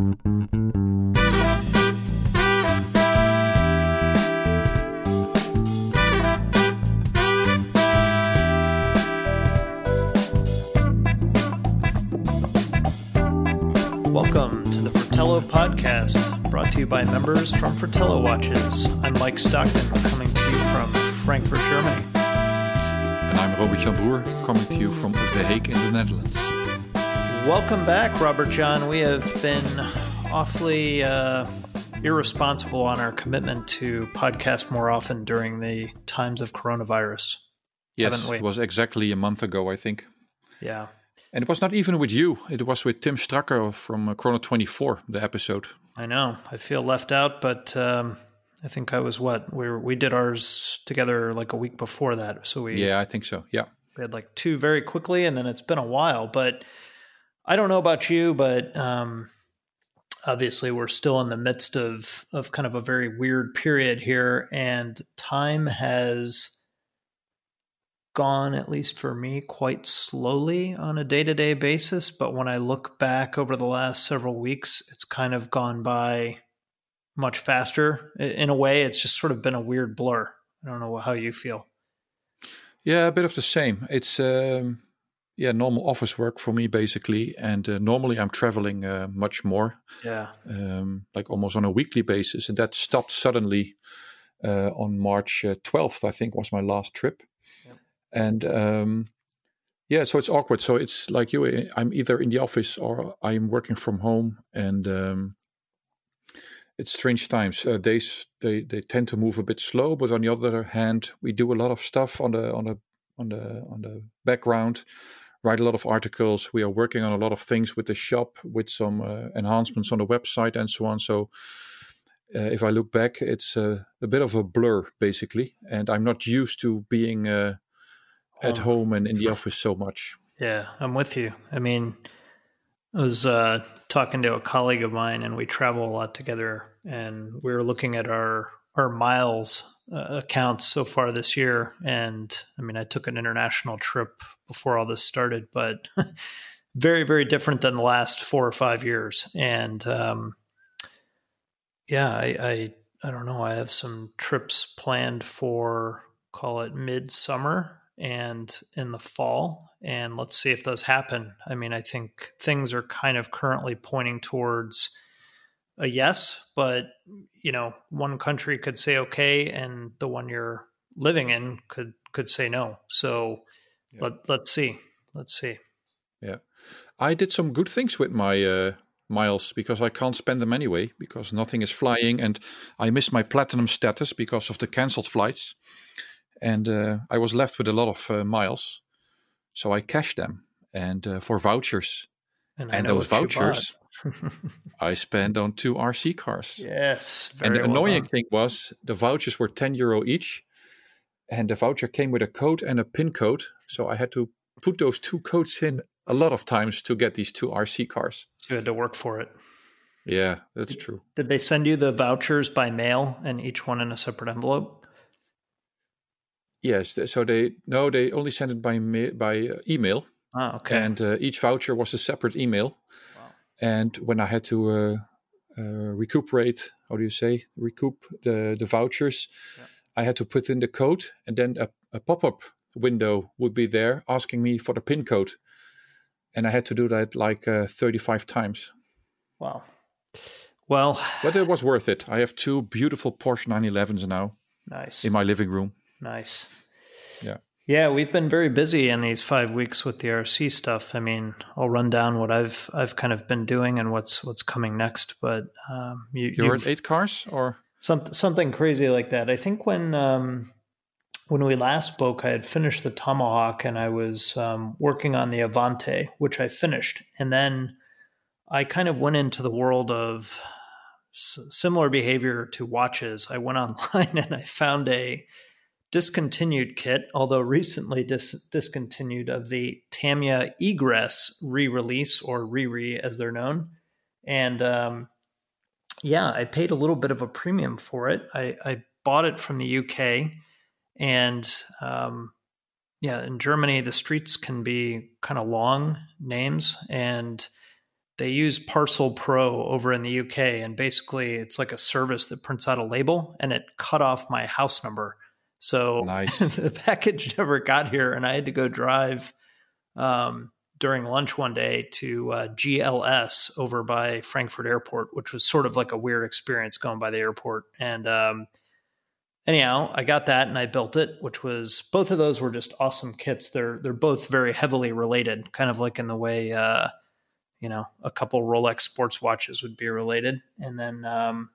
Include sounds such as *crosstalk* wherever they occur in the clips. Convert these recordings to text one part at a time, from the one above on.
Welcome to the Fratello Podcast, brought to you by members from Fratello Watches. I'm Mike Stockton, coming to you from Frankfurt, Germany. And I'm Robert Jan coming to you from The Hague in the Netherlands. Welcome back, Robert John. We have been awfully uh, irresponsible on our commitment to podcast more often during the times of coronavirus. Yes, it was exactly a month ago, I think. Yeah. And it was not even with you. It was with Tim Stracke from uh, Chrono 24, the episode. I know. I feel left out, but um, I think I was what we we did ours together like a week before that. So we yeah, I think so. Yeah, we had like two very quickly, and then it's been a while. But I don't know about you, but um, obviously we're still in the midst of of kind of a very weird period here, and time has gone, at least for me, quite slowly on a day to day basis. But when I look back over the last several weeks, it's kind of gone by much faster. In a way, it's just sort of been a weird blur. I don't know how you feel. Yeah, a bit of the same. It's um, yeah, normal office work for me basically, and uh, normally I'm traveling uh, much more. Yeah, um, like almost on a weekly basis, and that stopped suddenly uh, on March 12th. I think was my last trip. And um, yeah so it's awkward. So it's like you eh, i'm either in the office or i'm working from home. And um, it's strange times. Uh, days they they tend to move a bit slow. But on the other hand we do a lot of stuff on the on the on the on the background write a lot of articles we are working on a lot of things with the shop with some uh, enhancements on the website and so on so uh, if I look back, it's uh, a bit of a blur, basically, and I'm not used to being uh, at um, home and in the office so much. Yeah, I'm with you. I mean, I was uh, talking to a colleague of mine, and we travel a lot together, and we were looking at our our miles uh, accounts so far this year. And I mean, I took an international trip before all this started, but *laughs* very, very different than the last four or five years. And um, yeah, I, I I don't know. I have some trips planned for call it midsummer and in the fall. And let's see if those happen. I mean, I think things are kind of currently pointing towards a yes, but you know, one country could say okay, and the one you're living in could could say no. So yeah. let let's see, let's see. Yeah, I did some good things with my uh, miles because I can't spend them anyway because nothing is flying, and I miss my platinum status because of the cancelled flights and uh, I was left with a lot of uh, miles, so I cashed them and uh, for vouchers, and, and those vouchers *laughs* I spent on two RC cars. Yes, and the well annoying done. thing was the vouchers were ten euro each, and the voucher came with a code and a pin code, so I had to put those two codes in a lot of times to get these two RC cars. So you had to work for it. Yeah, that's true. Did they send you the vouchers by mail and each one in a separate envelope? Yes, so they no, they only sent it by by uh, email. Oh, okay. And uh, each voucher was a separate email. Wow. And when I had to uh, uh, recuperate, how do you say, recoup the the vouchers, yeah. I had to put in the code, and then a, a pop up window would be there asking me for the pin code, and I had to do that like uh, thirty five times. Wow. Well, but it was worth it. I have two beautiful Porsche 911s now. Nice. In my living room. Nice. Yeah. Yeah, we've been very busy in these five weeks with the RC stuff. I mean, I'll run down what I've I've kind of been doing and what's what's coming next. But um, you, you're at eight cars or something something crazy like that. I think when um, when we last spoke, I had finished the Tomahawk and I was um, working on the Avante, which I finished, and then I kind of went into the world of similar behavior to watches. I went *laughs* online and I found a discontinued kit, although recently dis- discontinued, of the Tamiya Egress re release or re as they're known. And um, yeah, I paid a little bit of a premium for it. I, I bought it from the UK. And um, yeah, in Germany, the streets can be kind of long names. And they use Parcel Pro over in the UK, and basically it's like a service that prints out a label, and it cut off my house number. So *laughs* nice. the package never got here, and I had to go drive um, during lunch one day to uh, GLS over by Frankfurt Airport, which was sort of like a weird experience going by the airport. And um, anyhow, I got that and I built it, which was both of those were just awesome kits. They're they're both very heavily related, kind of like in the way. Uh, you know, a couple Rolex sports watches would be related. And then, um,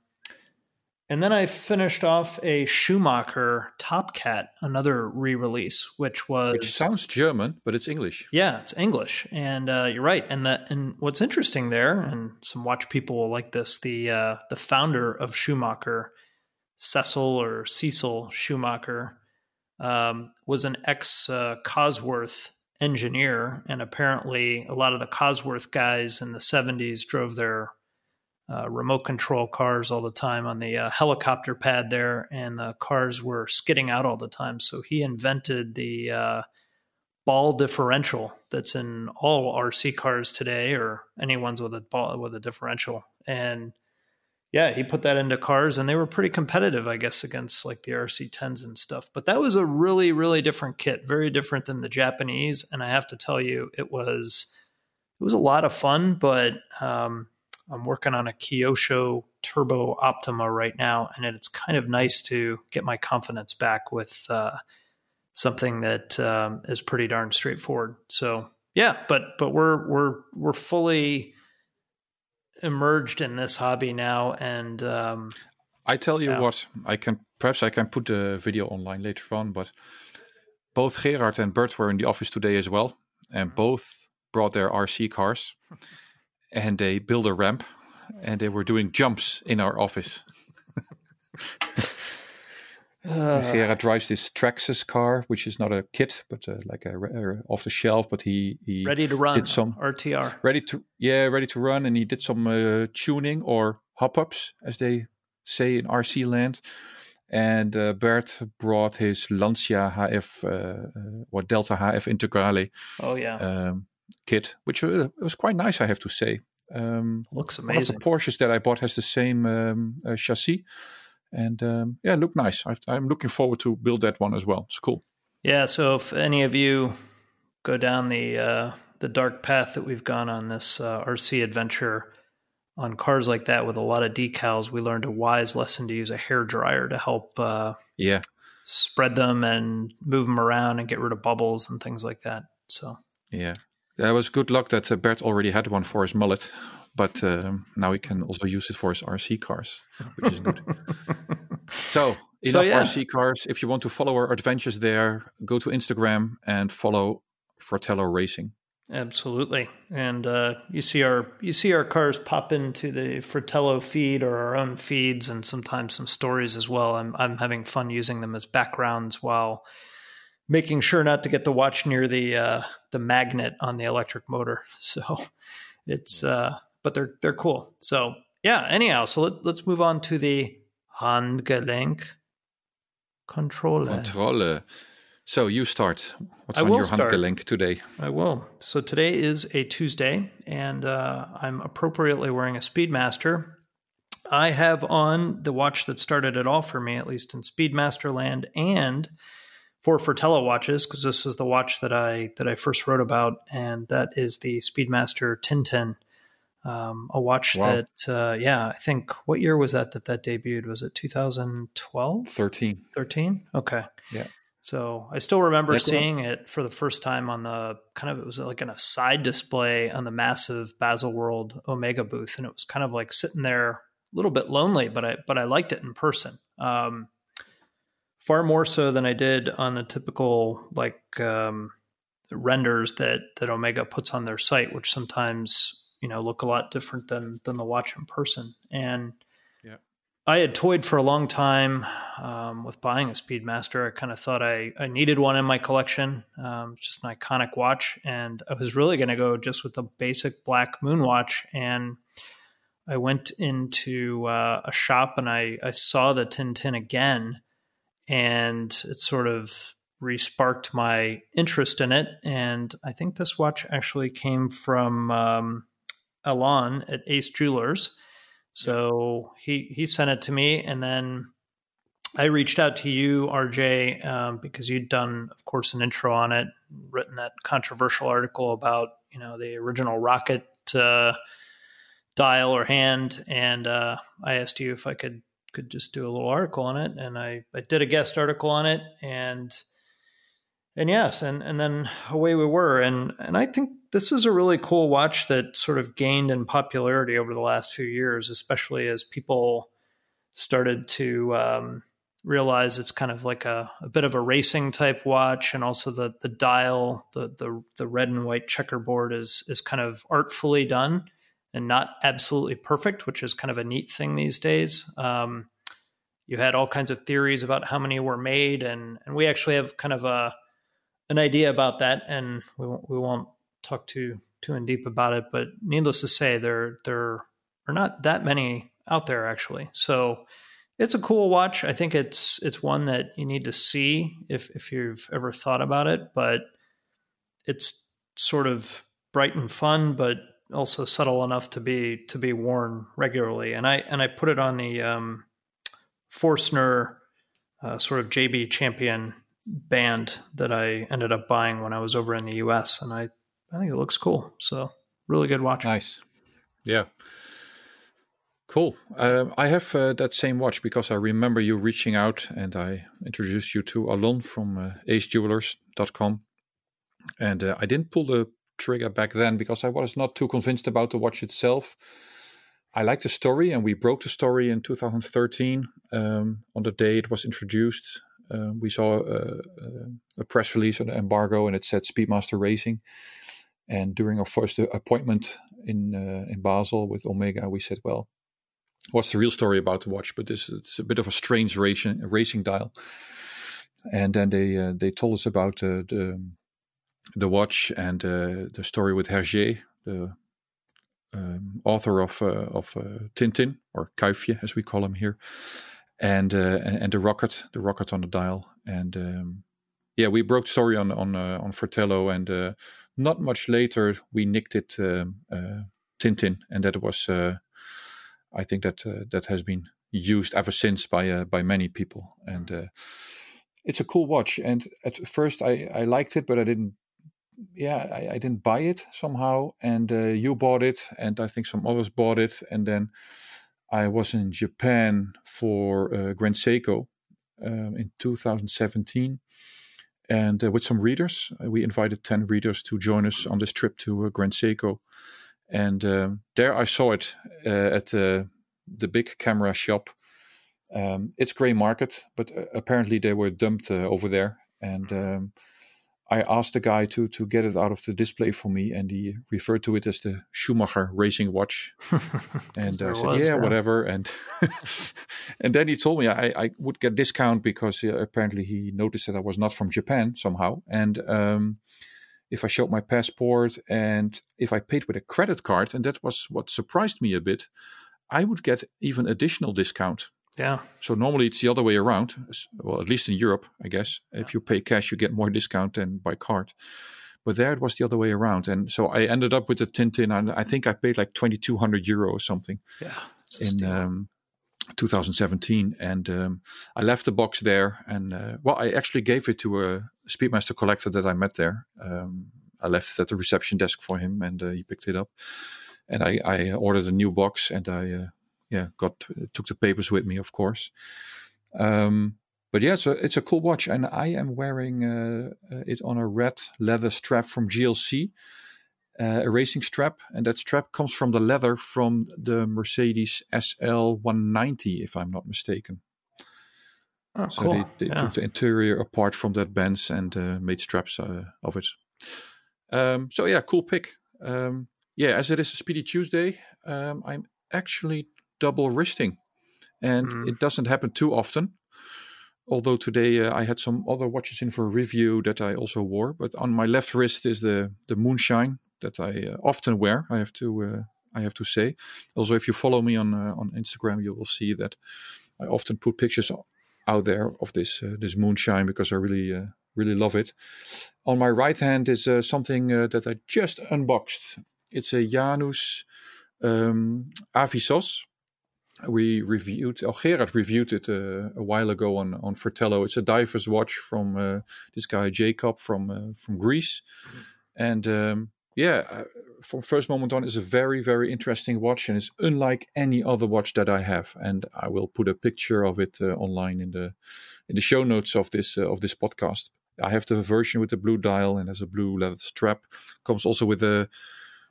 and then I finished off a Schumacher Top Cat, another re-release, which was which sounds German, but it's English. Yeah, it's English, and uh, you're right. And that, and what's interesting there, and some watch people will like this. The uh, the founder of Schumacher, Cecil or Cecil Schumacher, um, was an ex uh, Cosworth engineer, and apparently a lot of the Cosworth guys in the 70s drove their uh, remote control cars all the time on the uh, helicopter pad there, and the cars were skidding out all the time. So he invented the uh, ball differential that's in all RC cars today, or any ones with a ball with a differential, and yeah, he put that into cars and they were pretty competitive, I guess, against like the RC10s and stuff. But that was a really, really different kit, very different than the Japanese. And I have to tell you, it was it was a lot of fun, but um, I'm working on a Kyosho Turbo Optima right now, and it's kind of nice to get my confidence back with uh, something that um, is pretty darn straightforward. So yeah, but but we're we're we're fully emerged in this hobby now, and um, I tell you yeah. what, I can perhaps I can put the video online later on, but both Gerard and Bert were in the office today as well, and both brought their RC cars, and they built a ramp, and they were doing jumps in our office. Uh, *laughs* Gerard drives this Traxxas car, which is not a kit, but uh, like a, a, off the shelf. But he, he ready to run did some RTR. Ready to yeah, ready to run, and he did some uh, tuning or hop ups, as they say in RC land. And uh, Bert brought his Lancia HF uh, or Delta HF Integrale. Oh yeah, um, kit, which uh, was quite nice, I have to say. Um, Looks amazing. One of the Porsches that I bought has the same um, chassis and um, yeah, look nice. i am looking forward to build that one as well. It's cool. Yeah. So if any of you go down the uh, the dark path that we've gone on this uh, RC adventure on cars like that with a lot of decals, we learned a wise lesson to use a hair dryer to help. Uh, yeah. Spread them and move them around and get rid of bubbles and things like that. So. Yeah. That was good luck that uh, Bert already had one for his mullet but um, now he can also use it for his RC cars, which is good. *laughs* so enough so, yeah. RC cars. If you want to follow our adventures there, go to Instagram and follow Fratello Racing. Absolutely, and uh, you see our you see our cars pop into the Fratello feed or our own feeds, and sometimes some stories as well. I'm I'm having fun using them as backgrounds while making sure not to get the watch near the uh, the magnet on the electric motor. *laughs* So it's uh, but they're they're cool. So yeah. Anyhow, so let, let's move on to the Handgelenk Kontrolle. Controller. So you start. What's I on your. Handgelenk today? I will. So today is a Tuesday, and uh, I'm appropriately wearing a Speedmaster. I have on the watch that started it all for me, at least in Speedmaster land, and for Fratello watches because this was the watch that I that I first wrote about, and that is the Speedmaster Tintin um, a watch wow. that, uh, yeah, I think what year was that that that debuted? Was it 2012? 13. 13? Okay. Yeah. So I still remember seeing it for the first time on the kind of it was like in a side display on the massive Baselworld Omega booth, and it was kind of like sitting there a little bit lonely, but I but I liked it in person. Um, far more so than I did on the typical like um, renders that that Omega puts on their site, which sometimes you know look a lot different than than the watch in person. And yeah. I had toyed for a long time um, with buying a Speedmaster. I kind of thought I, I needed one in my collection, um, just an iconic watch, and I was really going to go just with the basic black moon watch. And I went into uh, a shop and I, I saw the Tintin again, and it sort of resparked my interest in it. And I think this watch actually came from um, Alon at Ace Jewelers. So he he sent it to me, and then I reached out to you, RJ, um, because you'd done, of course, an intro on it, written that controversial article about you know the original rocket uh, dial or hand, and uh, I asked you if I could could just do a little article on it, and I I did a guest article on it, and and yes, and and then away we were, and and I think this is a really cool watch that sort of gained in popularity over the last few years, especially as people started to um, realize it's kind of like a, a, bit of a racing type watch, and also the the dial, the the the red and white checkerboard is is kind of artfully done and not absolutely perfect, which is kind of a neat thing these days. Um, you had all kinds of theories about how many were made, and and we actually have kind of a an idea about that, and we won't, we won't talk too too in deep about it. But needless to say, there there are not that many out there actually. So it's a cool watch. I think it's it's one that you need to see if if you've ever thought about it, but it's sort of bright and fun, but also subtle enough to be to be worn regularly. And I and I put it on the um, Forstner uh, sort of JB Champion band that I ended up buying when I was over in the US, and I I think it looks cool. So really good watch. Nice. Yeah. Cool. Um, I have uh, that same watch because I remember you reaching out and I introduced you to Alon from uh, acejewelers.com. And uh, I didn't pull the trigger back then because I was not too convinced about the watch itself. I liked the story and we broke the story in 2013 um, on the day it was introduced. Uh, we saw a, a, press release on the embargo and it said Speedmaster Racing. And during our first appointment in uh, in Basel with Omega, we said, well, what's the real story about the watch? But this it's a bit of a strange racing racing dial. And then they uh, they told us about uh, the the watch and uh, the story with Hergé, the um, author of uh, of uh, Tintin or Kuifje as we call him here, and, and, and the rocket, the rocket on the dial, and um, yeah, we broke story on on on Fratello, and not much later we nicked it um, Tintin, and that was I think that uh, that has been used ever since by uh, by many people, and uh, it's a cool watch. And at first, I I liked it, but I didn't. Yeah, I, I didn't buy it somehow, and uh, you bought it, and I think some others bought it, and then I was in Japan for uh, Grand Seiko um, in 2017 and uh, with some readers. Uh, we invited 10 readers to join us on this trip to uh, Grand Seiko and um, there I saw it uh, at the big camera shop. Um, it's gray market, but apparently they were dumped over there, and um, I asked the guy to to get it out of the display for me, and he referred to it as the Schumacher racing watch. *laughs* and I said, was, "Yeah, yeah, whatever." And *laughs* and then he told me I, I would get discount because uh, apparently he noticed that I was not from Japan somehow, and um, if I showed my passport and if I paid with a credit card, and that was what surprised me a bit, I would get even additional discount. Yeah. So normally it's the other way around. Well, at least in Europe, I guess. Yeah. If you pay cash, you get more discount than by card. But there it was the other way around, and so I ended up with the Tintin, and I think I paid like twenty two hundred euro or something. Yeah. In um, 2017, and um, I left the box there, and uh, well, I actually gave it to a Speedmaster collector that I met there. Um, I left it at the reception desk for him, and uh, he picked it up. And I, I, ordered a new box, and I uh, yeah got took the papers with me, of course. Um, but yeah, so it's a cool watch, and I am wearing uh, uh, it on a red leather strap from GLC uh, a racing strap, and that strap comes from the leather from the Mercedes SL 190, if I'm not mistaken. Oh, so cool. they, they yeah. took the interior apart from that Benz and uh, made straps uh, of it. Um, so yeah, cool pick. Um, yeah, as it is a Speedy Tuesday, um, I'm actually double wristing, and mm. it doesn't happen too often. Although today uh, I had some other watches in for review that I also wore, but on my left wrist is the the Moonshine that I uh, often wear. I have to uh, I have to say. Also, if you follow me on uh, on Instagram, you will see that I often put pictures out there of this this moonshine because I really really love it. On my right hand is something that I just unboxed. It's a Ianos um, Avyssos. We reviewed, oh, Gerard reviewed it uh, a while ago on, on Fratello. It's a diver's watch from uh, this guy Jacob from uh, from Greece. Mm-hmm. And um, yeah, uh, from first moment on, it's a very, very interesting watch, and it's unlike any other watch that I have. And I will put a picture of it uh, online in the in the show notes of this uh, of this podcast. I have the version with the blue dial and has a blue leather strap. Comes also with a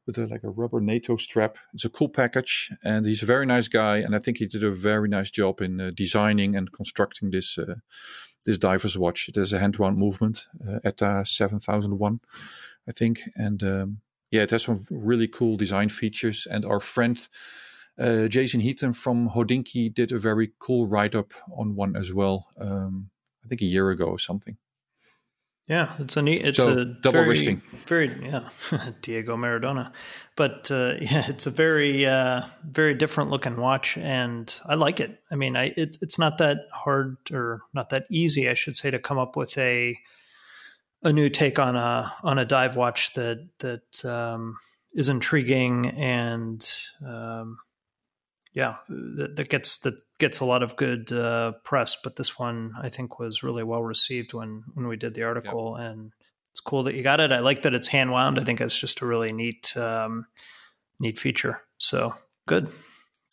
with a, like a rubber NATO strap. It's a cool package, and he's a very nice guy. And I think he did a very nice job in uh, designing and constructing this uh, this diver's watch. It has a hand-wound movement, uh, ETA seven thousand one, I think, and um, yeah, it has some really cool design features. And our friend uh, Jason Heaton from Hodinkee did a very cool write-up on one as well. Um, I think a year ago or something. Yeah, it's a neat. It's so, a double very, wristing. Very yeah, *laughs* Diego Maradona, but uh, *laughs* yeah, it's a very uh, very different looking watch, and I like it. I mean, I it, it's not that hard or not that easy, I should say, to come up with a a new take on a on a dive watch that that um, is intriguing and um, yeah, that, that, gets that gets a lot of good uh, press. But this one, I think, was really well received when when we did the article, yep. and it's cool that you got it. I like that it's hand wound. I think it's just a really neat um, neat feature. So good,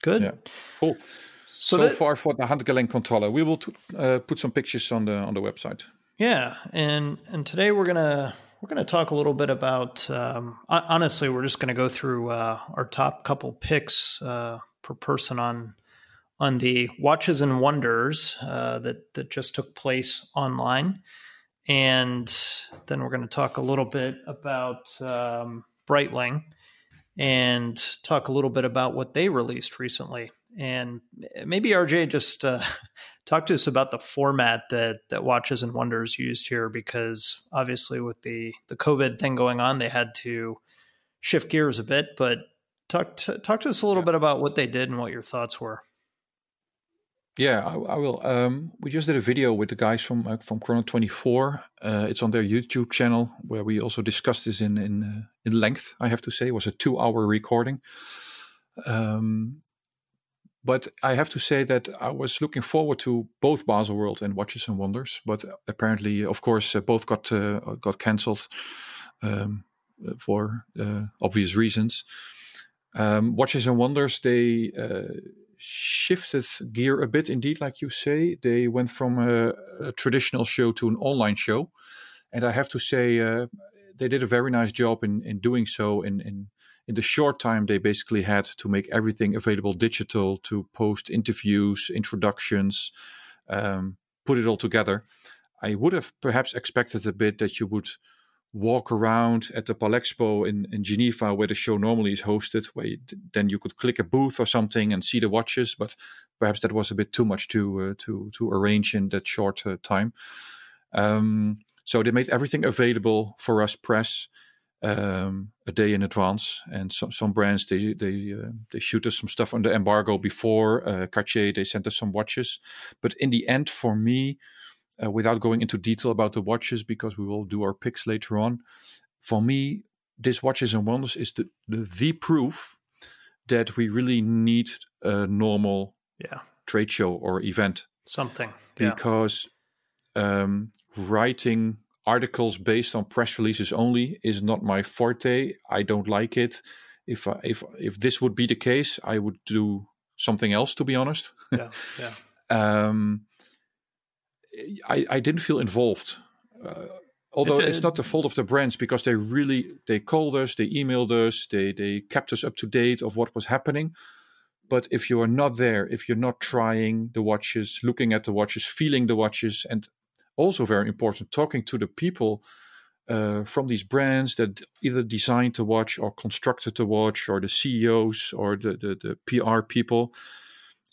good, yeah, cool. So, so that, far for the Handgelenk Kontrolle, we will t- uh, put some pictures on the on the website. Yeah, and and today we're gonna we're gonna talk a little bit about. Um, honestly, we're just gonna go through uh, our top couple picks uh, per person on on the watches and wonders uh, that that just took place online, and then we're going to talk a little bit about um, Breitling and talk a little bit about what they released recently. And maybe RJ just uh, *laughs* talk to us about the format that that Watches and Wonders used here, because obviously with the the COVID thing going on, they had to shift gears a bit. But Talk to, talk to us a little yeah. bit about what they did and what your thoughts were. Yeah, I, I will. Um, we just did a video with the guys from uh, from Chrono Twenty Four. Uh, it's on their YouTube channel where we also discussed this in in uh, in length. I have to say, it was a two hour recording. Um, but I have to say that I was looking forward to both Baselworld and Watches and Wonders. But apparently, of course, uh, both got uh, got cancelled um, for uh, obvious reasons. Um, Watches and Wonders, they uh, shifted gear a bit, indeed, like you say. They went from a, a, traditional show to an online show. And I have to say, uh, they did a very nice job in, in doing so. In, in, in the short time, they basically had to make everything available digital to post interviews, introductions, um, put it all together. I would have perhaps expected a bit that you would walk around at the Palexpo in, in Geneva, where the show normally is hosted, where you, then you could click a booth or something and see the watches. But perhaps that was a bit too much to uh, to to arrange in that short uh, time. Um, so they made everything available for us press um, a day in advance. And some some brands they they uh, they shoot us some stuff under embargo before. Uh, Cartier they sent us some watches, but in the end, for me uh, without going into detail about the watches because we will do our picks later on. For me, this Watches and Wonders is the, the, the proof that we really need a normal yeah. trade show or event. Something. Yeah. Because um, writing articles based on press releases only is not my forte. I don't like it. If I, if if this would be the case, I would do something else. To be honest. Yeah. Yeah. *laughs* um, I, I didn't feel involved. Uh, although it, it's not the fault of the brands because they really they called us, they emailed us, they they kept us up to date of what was happening. But if you are not there, if you're not trying the watches, looking at the watches, feeling the watches, and also very important, talking to the people uh, from these brands that either designed the watch or constructed the watch, or the CEOs or the the, the PR people,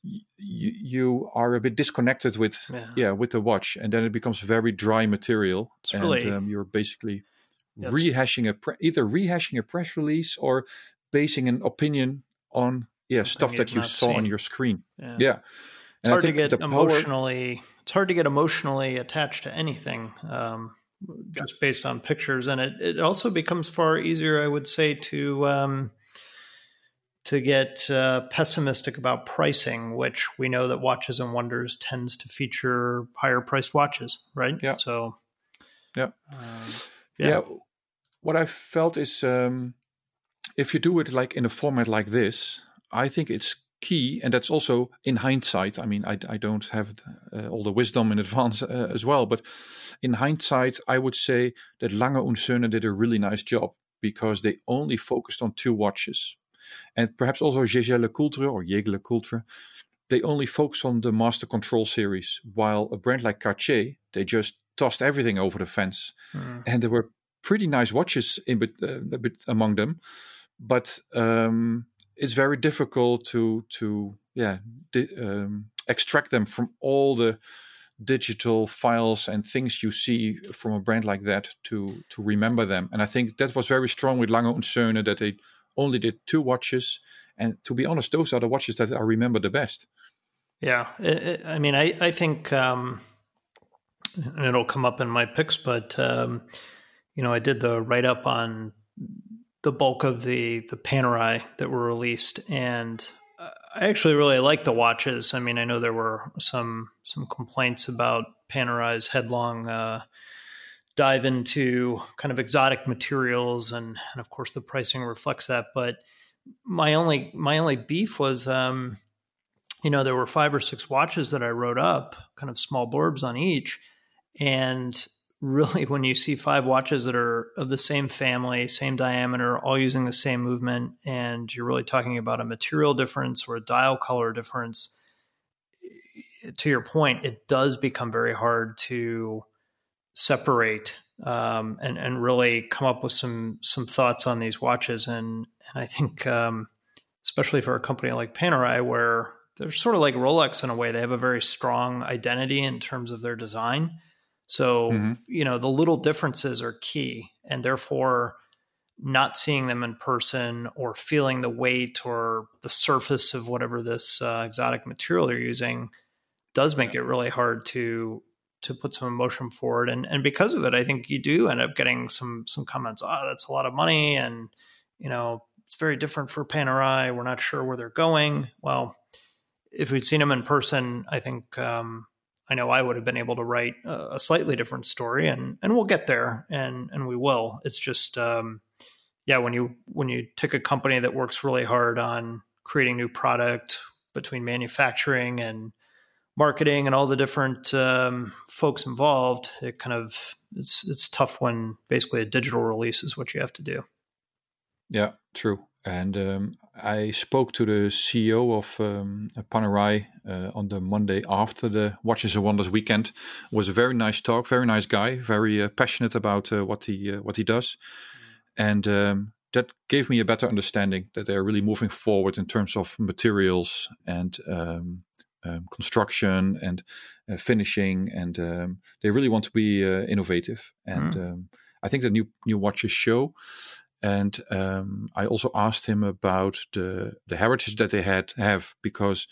you, you are a bit disconnected with yeah. yeah. with the watch and then it becomes very dry material it's and really, um, you're basically yeah, rehashing a pre- either rehashing a press release or basing an opinion on yeah stuff that you saw seen. on your screen yeah, yeah. it's hard to get emotionally power, it's hard to get emotionally attached to anything um, just based on pictures and it, it also becomes far easier i would say to um, to get uh, pessimistic about pricing, which we know that Watches and Wonders tends to feature higher priced watches, right? Yeah. So, yeah. Um, yeah. yeah. What I felt is um, if you do it like in a format like this, I think it's key, and that's also in hindsight. I mean, I, I don't have uh, all the wisdom in *laughs* advance uh, as well, but in hindsight, I would say that Lange und Söhne did a really nice job because they only focused on two watches and perhaps also Jaeger LeCoultre or Jaeger LeCoultre, they only focus on the Master Control series, while a brand like Cartier, they just tossed everything over the fence. Mm. And there were pretty nice watches in uh, among them, but um, it's very difficult to to yeah di- um, extract them from all the digital files and things you see from a brand like that to to remember them. And I think that was very strong with Lange und Söhne that they only did two watches, and to be honest, those are the watches that I remember the best. Yeah, I mean, I I think, um, and it'll come up in my picks, but um, you know, I did the write up on the bulk of the the Panerai that were released, and I actually really like the watches. I mean, I know there were some some complaints about Panerai's headlong. Uh, dive into kind of exotic materials and, and of course the pricing reflects that. But my only my only beef was um, you know there were five or six watches that i wrote up kind of small blurbs on each. And really when you see five watches that are of the same family same diameter all using the same movement and you're really talking about a material difference or a dial color difference to your point it does become very hard to separate um, and and really come up with some some thoughts on these watches. And and I think um, especially for a company like Panerai, where they're sort of like Rolex in a way, they have a very strong identity in terms of their design. So mm-hmm. you know the little differences are key, and therefore not seeing them in person or feeling the weight or the surface of whatever this uh, exotic material they're using does make it really hard to to put some emotion forward. And and because of it i think you do end up getting some some comments oh that's a lot of money and you know it's very different for panerai. We're not sure where they're going. Well if we'd seen them in person i think um, i know i would have been able to write a, slightly different story and and we'll get there and and we will. It's just um, yeah when you when you take a company that works really hard on creating new product between manufacturing and marketing and all the different um, folks involved, it kind of it's it's tough when basically a digital release is what you have to do. Yeah, true. And um, I spoke to the CEO of um, Panerai uh, on the Monday after the Watches and Wonders weekend. It was a very nice talk, very nice guy, very uh, passionate about uh, what he uh, what he does, and um, that gave me a better understanding that they're really moving forward in terms of materials and um, um, construction and uh, finishing, and um, they really want to be uh, innovative. And mm. um, I think the new new watches show. And um, I also asked him about the the heritage that they had have because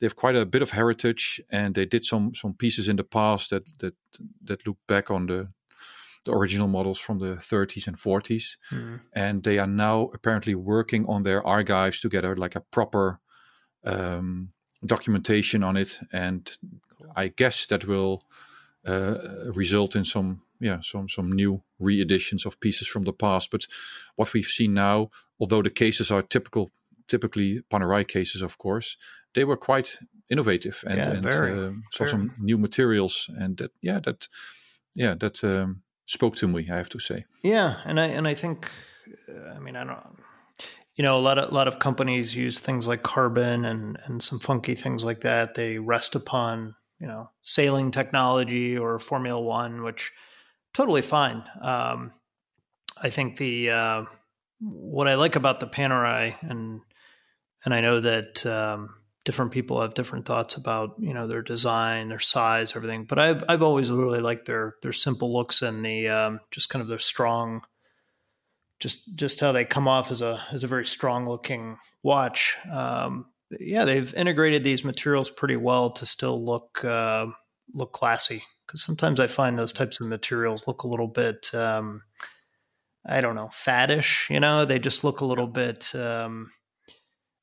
they have quite a bit of heritage, and they did some some pieces in the past that that that look back on the the original models from the 30s and 40s, mm. and they are now apparently working on their archives together, like a proper um, documentation on it, and I guess that will uh, result in some yeah some some new re-editions of pieces from the past. But what we've seen now, although the cases are typical typically Panerai cases, of course, they were quite innovative and, yeah, and very, uh, saw very. some new materials, and that yeah that yeah that um, spoke to me. I have to say. Yeah, and I and I think, I mean, I don't you know, a lot of a lot of companies use things like carbon and and some funky things like that. They rest upon you know sailing technology or Formula One, which totally fine. Um, I think the uh, what I like about the Panerai and and I know that um, different people have different thoughts about you know their design, their size, everything. But I've I've always really liked their their simple looks and the um, just kind of their strong just just how they come off as a as a very strong looking watch. Um, yeah, they've integrated these materials pretty well to still look uh, look classy. Because sometimes I find those types of materials look a little bit, um, I don't know, faddish. You know, they just look a little bit. Um,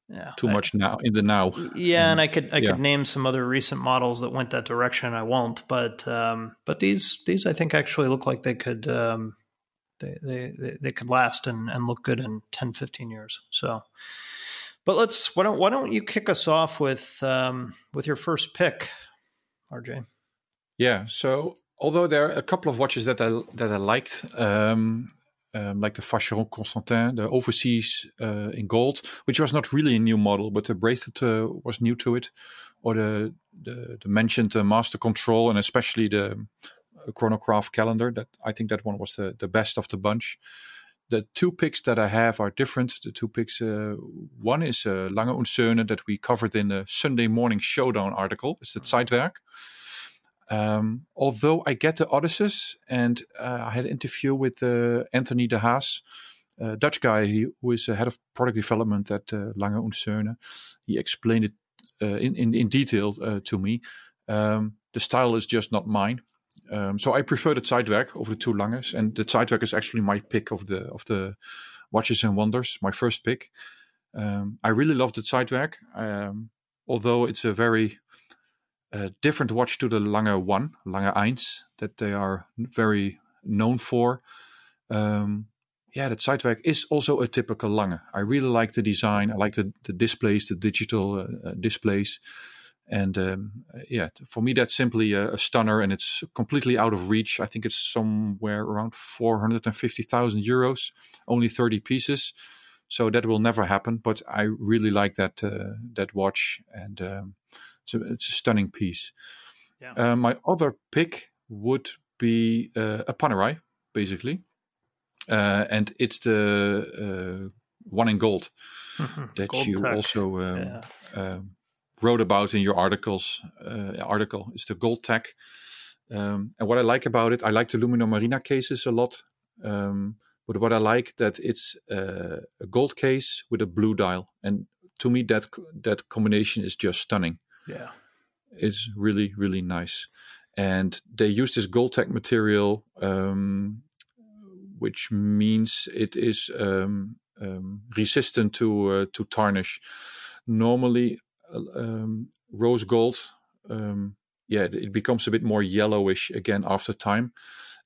yeah, too much now in the now. Yeah, and, and I could I yeah. could name some other recent models that went that direction. I won't, but um, but these these I think actually look like they could um, they, they they could last and, and look good in 10, 15 years. So, but let's why don't why don't you kick us off with um, with your first pick, RJ? Yeah. So although there are a couple of watches that I that I liked, um, um, like the Vacheron Constantin, the overseas uh, in gold, which was not really a new model, but the bracelet uh, was new to it, or the the, the mentioned uh, Master Control, and especially the chronograph calendar. That I think that one was the, the best of the bunch. The two picks that I have are different. The two picks, uh, one is uh, Lange und Söhne that we covered in the Sunday Morning Showdown article. It's the Zeitwerk. Um, although I get the Odysseus, and uh, I had an interview with uh, Anthony de Haas, a Dutch guy he, who is head of product development at uh, Lange Söhne. He explained it uh, in, in, in detail uh, to me. Um, the style is just not mine. Um, so I prefer the Zeitwerk over the two Langes, and the Zeitwerk is actually my pick of the of the watches and wonders, my first pick. Um, I really love the Zeitwerk, um, although it's a very a different watch to the Lange One, Lange Eins, that they are very known for. Um, yeah, the Zeitwerk is also a typical Lange. I really like the design. I like the, the displays, the digital uh, uh displays. And um, yeah, for me, that's simply a, a, stunner and it's completely out of reach. I think it's somewhere around 450,000 euros, only 30 pieces. So that will never happen. But I really like that uh, that watch. And um, it's a, it's a stunning piece. Yeah. Uh, my other pick would be uh, a Panerai, basically, uh, and it's the uh, one in gold *laughs* that gold you tech. also um, yeah. Wrote about in your articles. Uh, article is the gold tech. Um, and what I like about it, I like the Luminor Marina cases a lot. Um, but what I like that it's uh, a gold case with a blue dial, and to me that that combination is just stunning. Yeah. It's really, really nice. And they use this gold tech material, um, which means it is um, um, resistant to uh, to tarnish. Normally, um, rose gold, um, yeah, it becomes a bit more yellowish again after time.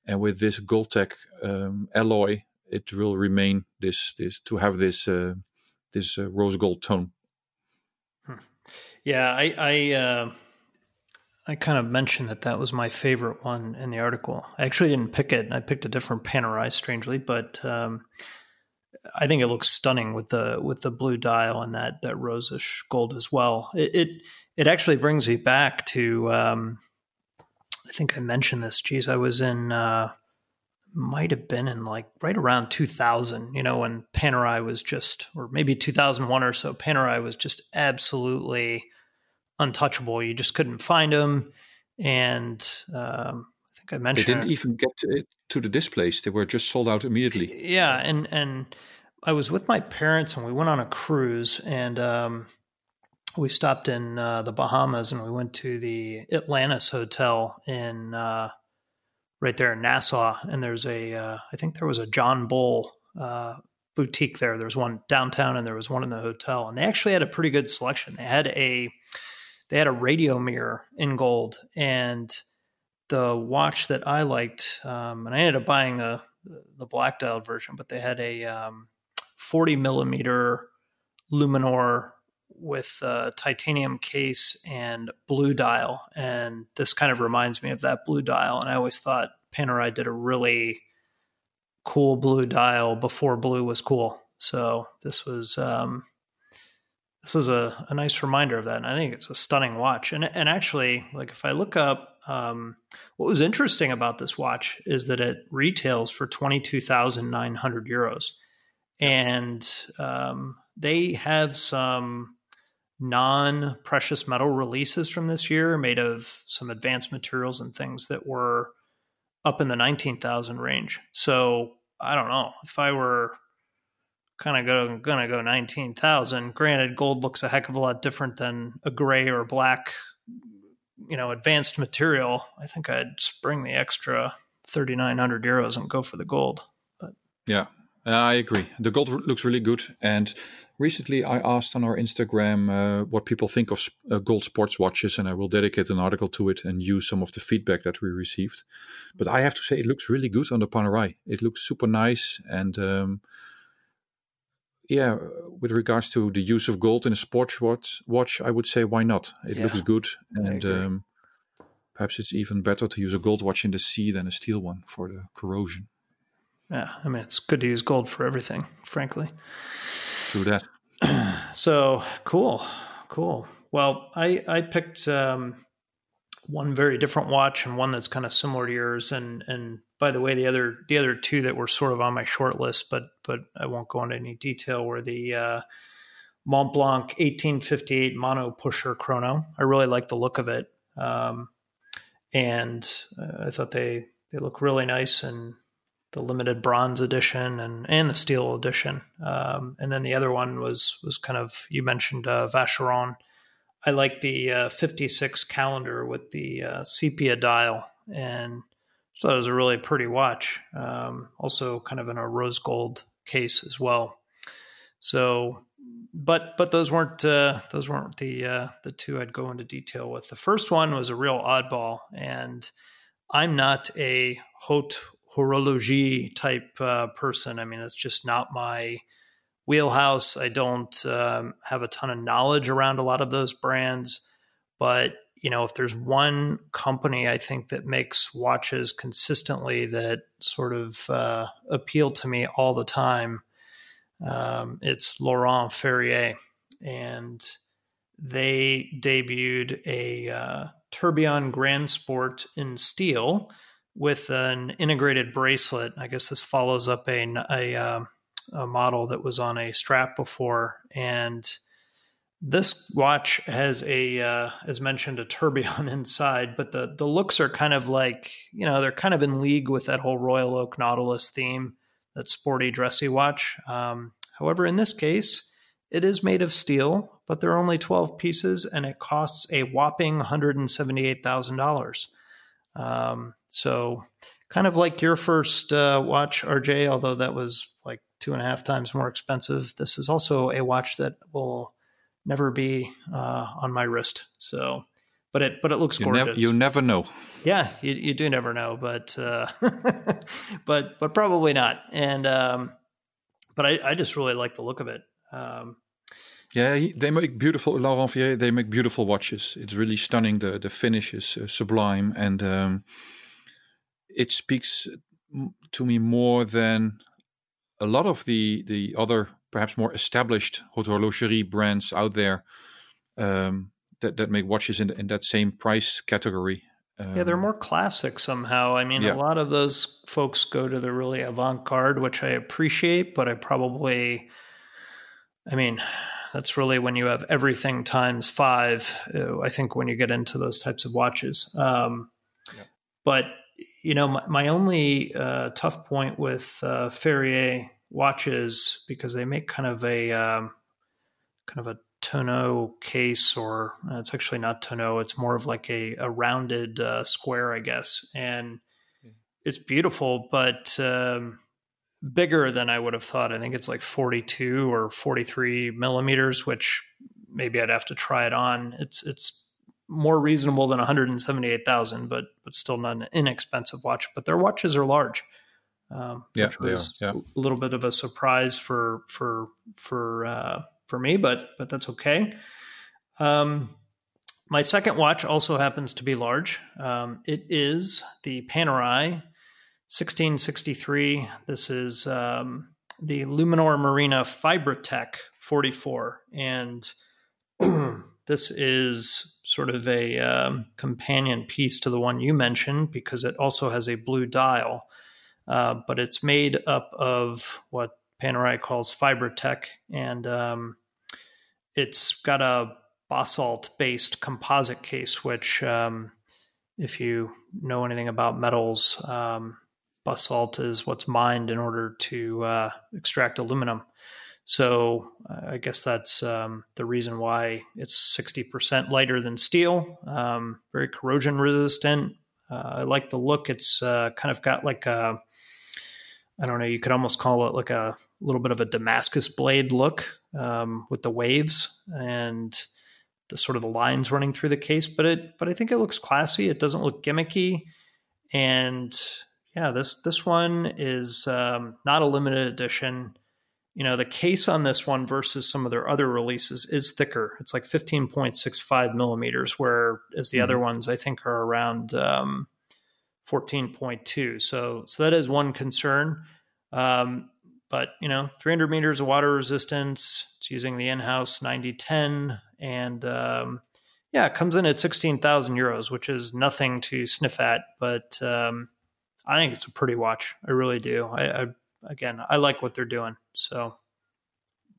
And with this Goldtech um, alloy, it will remain this this to have this uh, this uh, rose gold tone. Yeah, I I, uh, I kind of mentioned that that was my favorite one in the article. I actually didn't pick it. I picked a different Panerai, strangely, but um, I think it looks stunning with the with the blue dial and that that rosish gold as well. It it, it actually brings me back to. Um, I think I mentioned this. Geez, I was in. Uh, might have been in like right around 2000, you know, when Panerai was just, or maybe 2001 or so, Panerai was just absolutely untouchable. You just couldn't find them. And um, I think I mentioned they didn't even get to, to the displays; they were just sold out immediately. Yeah, and and I was with my parents and we went on a cruise and um, we stopped in uh, the Bahamas and we went to the Atlantis Hotel in uh, right there in Nassau. And there's a uh, I think there was a John Bull uh, boutique there. There was one downtown and there was one in the hotel, and they actually had a pretty good selection. They had a they had a Radiomir in gold and the watch that I liked, um, and I ended up buying the the black dialed version, but they had a um, 40 millimeter Luminor with a titanium case and blue dial, and this kind of reminds me of that blue dial. And I always thought Panerai did a really cool blue dial before blue was cool. So this was um, this was a, a nice reminder of that. And I think it's a stunning watch. And, and actually, like if I look up um, what was interesting about this watch is that it retails for 22,900 euros. And um, they have some non precious metal releases from this year made of some advanced materials and things that were up in the 19,000 range. So I don't know if I were kind of go gonna go 19,000. Granted, gold looks a heck of a lot different than a gray or black, you know, advanced material. I think I'd spring the extra 3,900 euros and go for the gold. But yeah, I agree. The gold looks really good. And recently, I asked on our Instagram uh, what people think of uh, gold sports watches, and I will dedicate an article to it and use some of the feedback that we received. But I have to say, it looks really good on the Panerai. It looks super nice, and um, yeah, with regards to the use of gold in a sports watch, watch I would say why not? It yeah, looks good, and um, perhaps it's even better to use a gold watch in the sea than a steel one for the corrosion. Yeah, I mean it's good to use gold for everything, frankly. True that. *clears throat* so cool, cool. Well, I I picked um, one very different watch and one that's kind of similar to yours. And and by the way, the other the other two that were sort of on my short list, but but I won't go into any detail, were the uh, Montblanc 1858 Mono Pusher Chrono. I really like the look of it, um, and uh, I thought they they look really nice and the limited bronze edition and and the steel edition. Um, and then the other one was was kind of you mentioned uh, Vacheron. I like the uh, 56 calendar with the uh, sepia dial, and so it was a really pretty watch. Um, also, kind of in a rose gold case as well. So, but but those weren't uh, those weren't the uh, the two I'd go into detail with. The first one was a real oddball, and I'm not a haute horlogerie type uh, person. I mean, it's just not my wheelhouse. I don't um, have a ton of knowledge around a lot of those brands, but you know, if there's one company I think that makes watches consistently that sort of uh, appeal to me all the time, um, it's Laurent Ferrier, and they debuted a uh, Tourbillon Grand Sport in steel with an integrated bracelet. I guess this follows up a, a, um, a model that was on a strap before. And this watch has a, uh, as mentioned, a tourbillon *laughs* inside, but the, the looks are kind of like, you know, they're kind of in league with that whole Royal Oak Nautilus theme, that sporty, dressy watch. Um, however, in this case, it is made of steel, but there are only 12 pieces and it costs a whopping $178,000. Um, so, kind of like your first uh, watch, RJ, although that was like two and a half times more expensive. This is also a watch that will never be uh, on my wrist. So, but it but it looks you gorgeous. Nev- you never know. Yeah, you, you do never know, but uh, *laughs* but but probably not. And um, but I, I just really like the look of it. Um, yeah, they make beautiful Laurent Ferrier. They make beautiful watches. It's really stunning. The the finish is uh, sublime, and um, it speaks to me more than a lot of the the other perhaps more established horlogerie brands out there um, that that make watches in in that same price category. Um, yeah, they're more classic somehow. I mean, yeah. a lot of those folks go to the really avant garde, which I appreciate, but I probably, I mean, that's really when you have everything times five. Uh, I think when you get into those types of watches. Um, yep. But you know, my, my only uh, tough point with uh, Ferrier watches because they make kind of a um, kind of a tonneau case, or uh, it's actually not tonneau. It's more of like a, a rounded uh, square, I guess, and yeah. it's beautiful, but um, bigger than I would have thought. I think it's like 42 or 43 millimeters, which maybe I'd have to try it on. It's it's more reasonable than 178,000, but but still not an inexpensive watch. But their watches are large. Um, yeah, which was yeah. a little bit of a surprise for for for uh, for me, but but that's okay. Um, my second watch also happens to be large. Um, it is the Panerai 1663. This is um, the Luminor Marina Fibratech 44. And *clears throat* this is sort of a um, companion piece to the one you mentioned because it also has a blue dial. Uh, but it's made up of what Panerai calls Fibratech. And um, it's got a basalt based composite case, which, um, if you know anything about metals, um, basalt is what's mined in order to uh, extract aluminum. So uh, I guess that's um, the reason why it's 60% lighter than steel, um, very corrosion resistant. Uh, I like the look. It's uh, kind of got like a, I don't know, you could almost call it like a little bit of a Damascus blade look um, with the waves and the sort of the lines running through the case. But it, but I think it looks classy. It doesn't look gimmicky, and yeah, this this one is um, not a limited edition. You know, the case on this one versus some of their other releases is thicker. It's like 15.65 millimeters, whereas the mm-hmm. other ones I think are around um, 14.2. So, so that is one concern. Um, but you know, 300 meters of water resistance. It's using the in-house 9010, and um, yeah, it comes in at 16,000 euros, which is nothing to sniff at. But um, I think it's a pretty watch. I really do. I, I again, I like what they're doing. So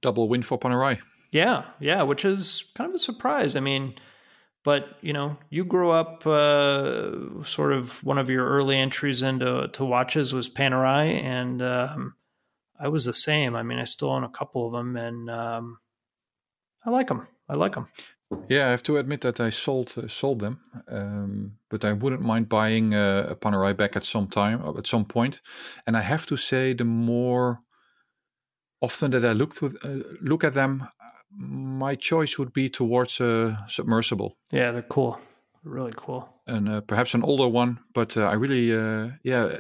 double win for Panerai. Yeah, yeah, which is kind of a surprise. I mean, but you know, you grew up uh, sort of one of your early entries into to watches was Panerai, and um, I was the same. I mean, I still own a couple of them, and um, I like them. I like them. Yeah, I have to admit that I sold uh, sold them, um, but I wouldn't mind buying uh, a Panerai back at some time, uh, at some point. And I have to say, the more often that I look through, uh, look at them, my choice would be towards a submersible. Yeah, they're cool, really cool, and uh, perhaps an older one. But uh, I really, uh, yeah,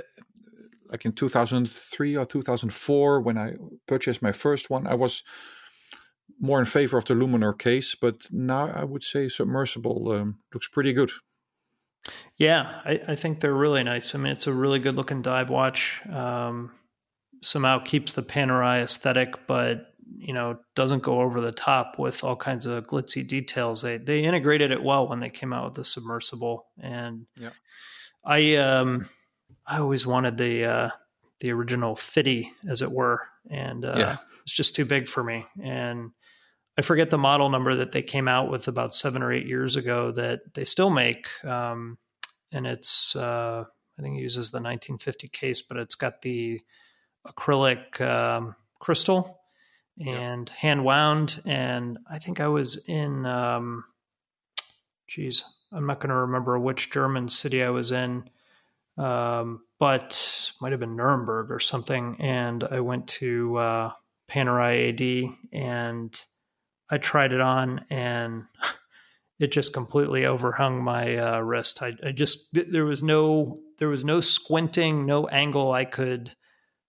like in 2003 or 2004 when I purchased my first one, I was more in favor of the Luminor case, but now I would say submersible um, looks pretty good. Yeah, I, I, think they're really nice. I mean, it's a really good looking dive watch. Um, somehow keeps the Panerai aesthetic, but you know doesn't go over the top with all kinds of glitzy details. They they integrated it well when they came out with the submersible, and yeah. I um I always wanted the uh, the original Fiddy, as it were, and uh, yeah. it's just too big for me. And I forget the model number that they came out with about seven or eight years ago that they still make, um, and it's uh, I think it uses the 1950 case, but it's got the acrylic um, crystal and yeah. hand wound. And I think I was in, um, geez, I'm not going to remember which German city I was in, um, but might have been Nuremberg or something. And I went to uh, Panerai AD and I tried it on and. *laughs* it just completely overhung my uh, wrist. I, I, just there was no there was no squinting, no angle I could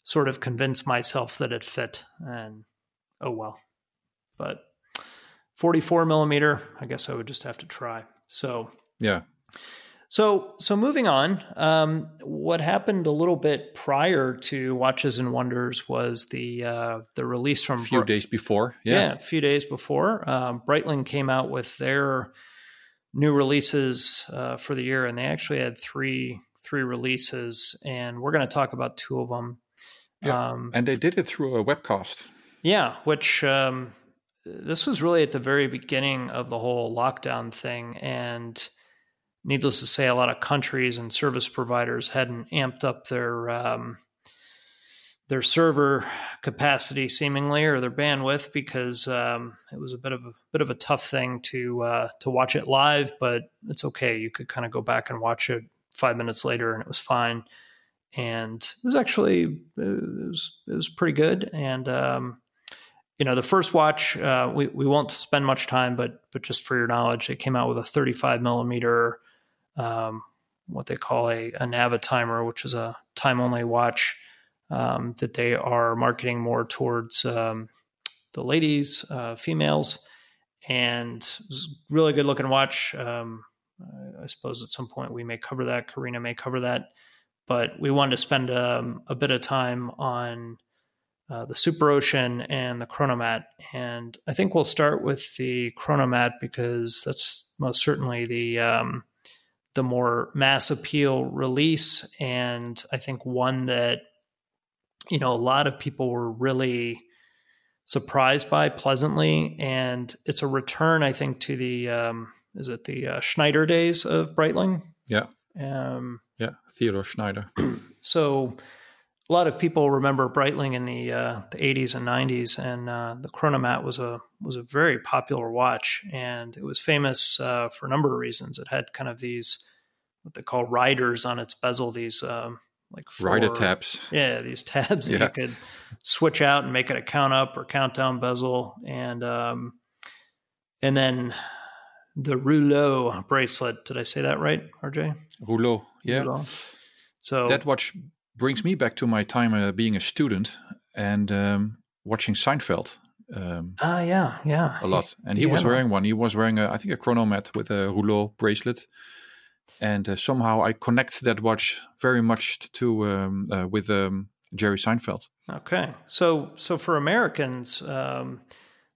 sort of convince myself that it fit. And oh well. But 44 millimeter, I guess I would just have to try. So yeah. So so moving on, um, what happened a little bit prior to Watches and Wonders was the uh, the release from a few days before. Yeah. yeah, a few days before. Um, Breitling came out with their new releases uh, for the year, and they actually had three three releases, and we're going to talk about two of them. Yeah, um, and they did it through a webcast. Yeah, which um, this was really at the very beginning of the whole lockdown thing, and needless to say, a lot of countries and service providers hadn't amped up their um, their server capacity, seemingly, or their bandwidth, because um, it was a bit of a bit of a tough thing to uh, to watch it live. But it's okay; you could kind of go back and watch it five minutes later, and it was fine. And it was actually it was it was pretty good, and um, you know, the first watch, uh, we, we won't spend much time, but but just for your knowledge, it came out with a 35 millimeter, um, what they call a, a Navitimer, which is a time only watch um, that they are marketing more towards um, the ladies, uh, females, and really good looking watch. Um, I suppose at some point we may cover that. Karina may cover that, but we wanted to spend um, a bit of time on uh, the Super Ocean and the Chronomat. And I think we'll start with the Chronomat because that's most certainly the um, the more mass appeal release, and I think one that you know a lot of people were really surprised by pleasantly, and it's a return, I think, to the um, is it the uh, Schneider days of Breitling? Yeah. Um, yeah, Theodor Schneider. so a lot of people remember Breitling in the uh, the 80s and 90s, and uh, the Chronomat was a was a very popular watch, and it was famous uh, for a number of reasons. It had kind of these what they call riders on its bezel, these um, like four, rider tabs. Yeah, these tabs yeah. that you could switch out and make it a count up or count down bezel, and um, and then the rouleau bracelet. Did I say that right, RJ? Rouleau, yeah. Rouleau. So that watch brings me back to my time uh, being a student and um, watching Seinfeld. Um, ah, yeah, yeah, a lot. And he yeah. was wearing one. He was wearing, a, I think, a chronomat with a rouleau bracelet. And uh, somehow I connect that watch very much to um, uh, with um, Jerry Seinfeld. Okay, so so for Americans, um,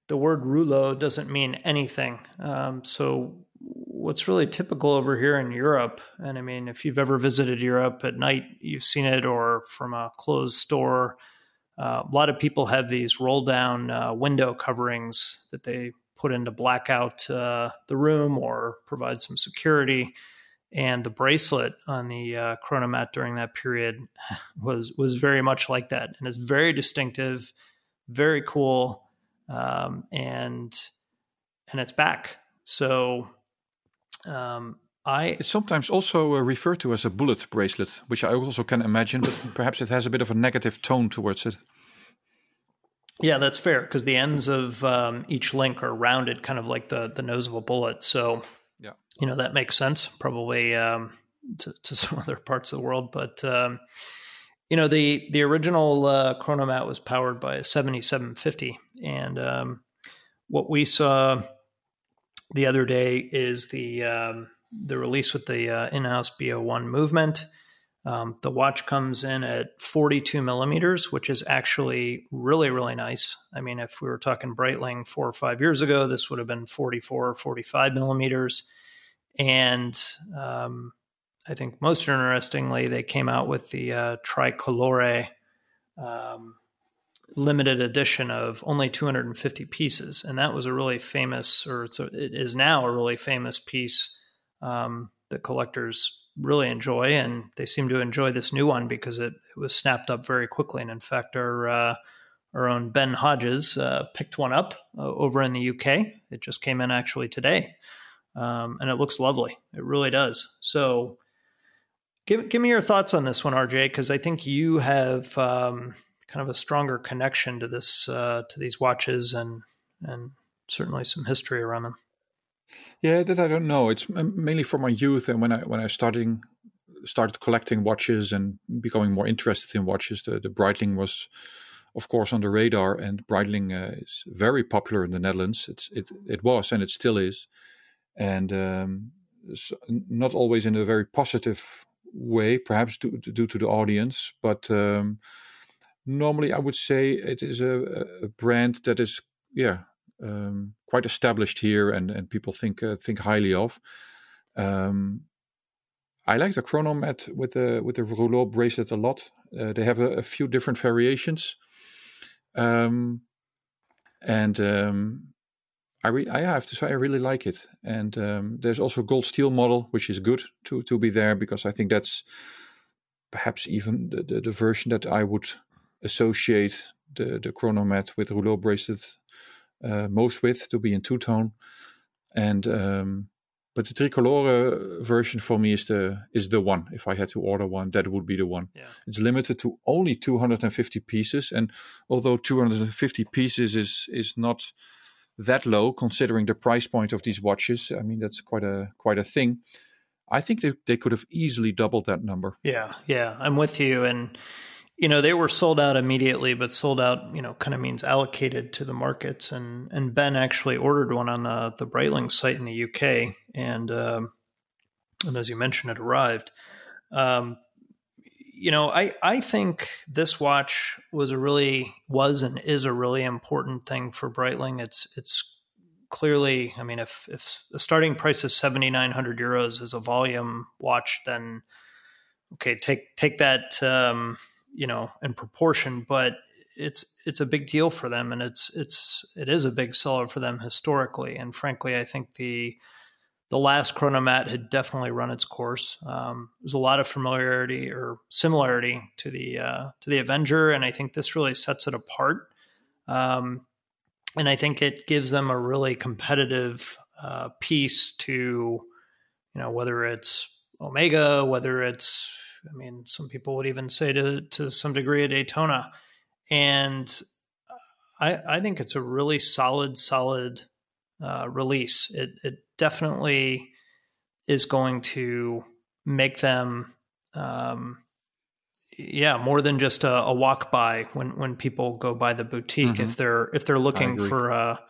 the word rouleau doesn't mean anything. Um, so what's really typical over here in Europe, and I mean, if you've ever visited Europe at night, you've seen it, or from a closed store. Uh, a lot of people have these roll down uh, window coverings that they put in to black out uh, the room or provide some security. And the bracelet on the uh, chronomat during that period *laughs* was was very much like that, and it's very distinctive, very cool, um, and and it's back. So um, I it's sometimes also uh, referred to as a bullet bracelet, which I also can imagine, but *laughs* perhaps it has a bit of a negative tone towards it. Yeah, that's fair because the ends of um, each link are rounded, kind of like the the nose of a bullet. So, yeah, you know that makes sense probably um, to, to, *laughs* some other parts of the world, but um, you know the the original uh, Chronomat was powered by a seventy seven fifty, and um, what we saw the other day is the um, the release with the uh, in-house B01 movement. Um, the watch comes in at 42 millimeters, which is actually really, really nice. I mean, if we were talking Breitling four or five years ago, this would have been 44 or 45 millimeters. And um, I think most interestingly, they came out with the uh, Tricolore limited edition of only 250 pieces, and that was a really famous, or it's a, it is now a really famous piece um, that collectors really enjoy, and they seem to enjoy this new one because it, it was snapped up very quickly. And in fact, our uh, our own Ben Hodges uh, picked one up uh, over in the UK. It just came in actually today, um, and it looks lovely. It really does. So. Give, give me your thoughts on this one, RJ, because I think you have um, kind of a stronger connection to this uh, to these watches and and certainly some history around them. Yeah, that I don't know. It's mainly for my youth and when I when I starting started collecting watches and becoming more interested in watches. The the Breitling was, of course, on the radar, and Breitling uh, is very popular in the Netherlands. It's it it was and it still is, and um, not always in a very positive way, perhaps due, due to the audience, but. Um, normally I would say it is a, a brand that is yeah um, quite established here and and people think uh, think highly of. Um, I like the Chronomat with the with the rouleau bracelet a lot. Uh, they have a, a, few different variations, um, and um, I, re- I have to say I really like it. And um, there's also gold steel model, which is good to to be there because I think that's perhaps even the, the, the version that I would associate the, the chronomat with rouleau bracelet uh, most with to be in two tone. And um, but the tricolore version for me is the is the one. If I had to order one, that would be the one. Yeah. It's limited to only 250 pieces, and although 250 pieces is is not that low considering the price point of these watches, I mean that's quite a quite a thing. I think they, they could have easily doubled that number. Yeah, yeah, I'm with you. And you know they were sold out immediately but sold out you know kind of means allocated to the markets. And and ben actually ordered one on the the breitling site in the uk and um, and as you mentioned it arrived. Um, you know i i think this watch was a really was and is a really important thing for breitling. It's it's clearly i mean if if a starting price of 7900 euros is a volume watch then okay take take that um, you know in proportion but it's it's a big deal for them and it's it's it is a big seller for them historically. And frankly i think the the last chronomat had definitely run its course. Um, there's a lot of familiarity or similarity to the uh, to the avenger and i think this really sets it apart. Um, and i think it gives them a really competitive uh, piece to you know whether it's omega whether it's I mean, some people would even say to to some degree a Daytona, and I I think it's a really solid solid uh, release. It it definitely is going to make them. Um, yeah, more than just a, a, walk by when when people go by the boutique. Mm-hmm. If they're if they're looking for a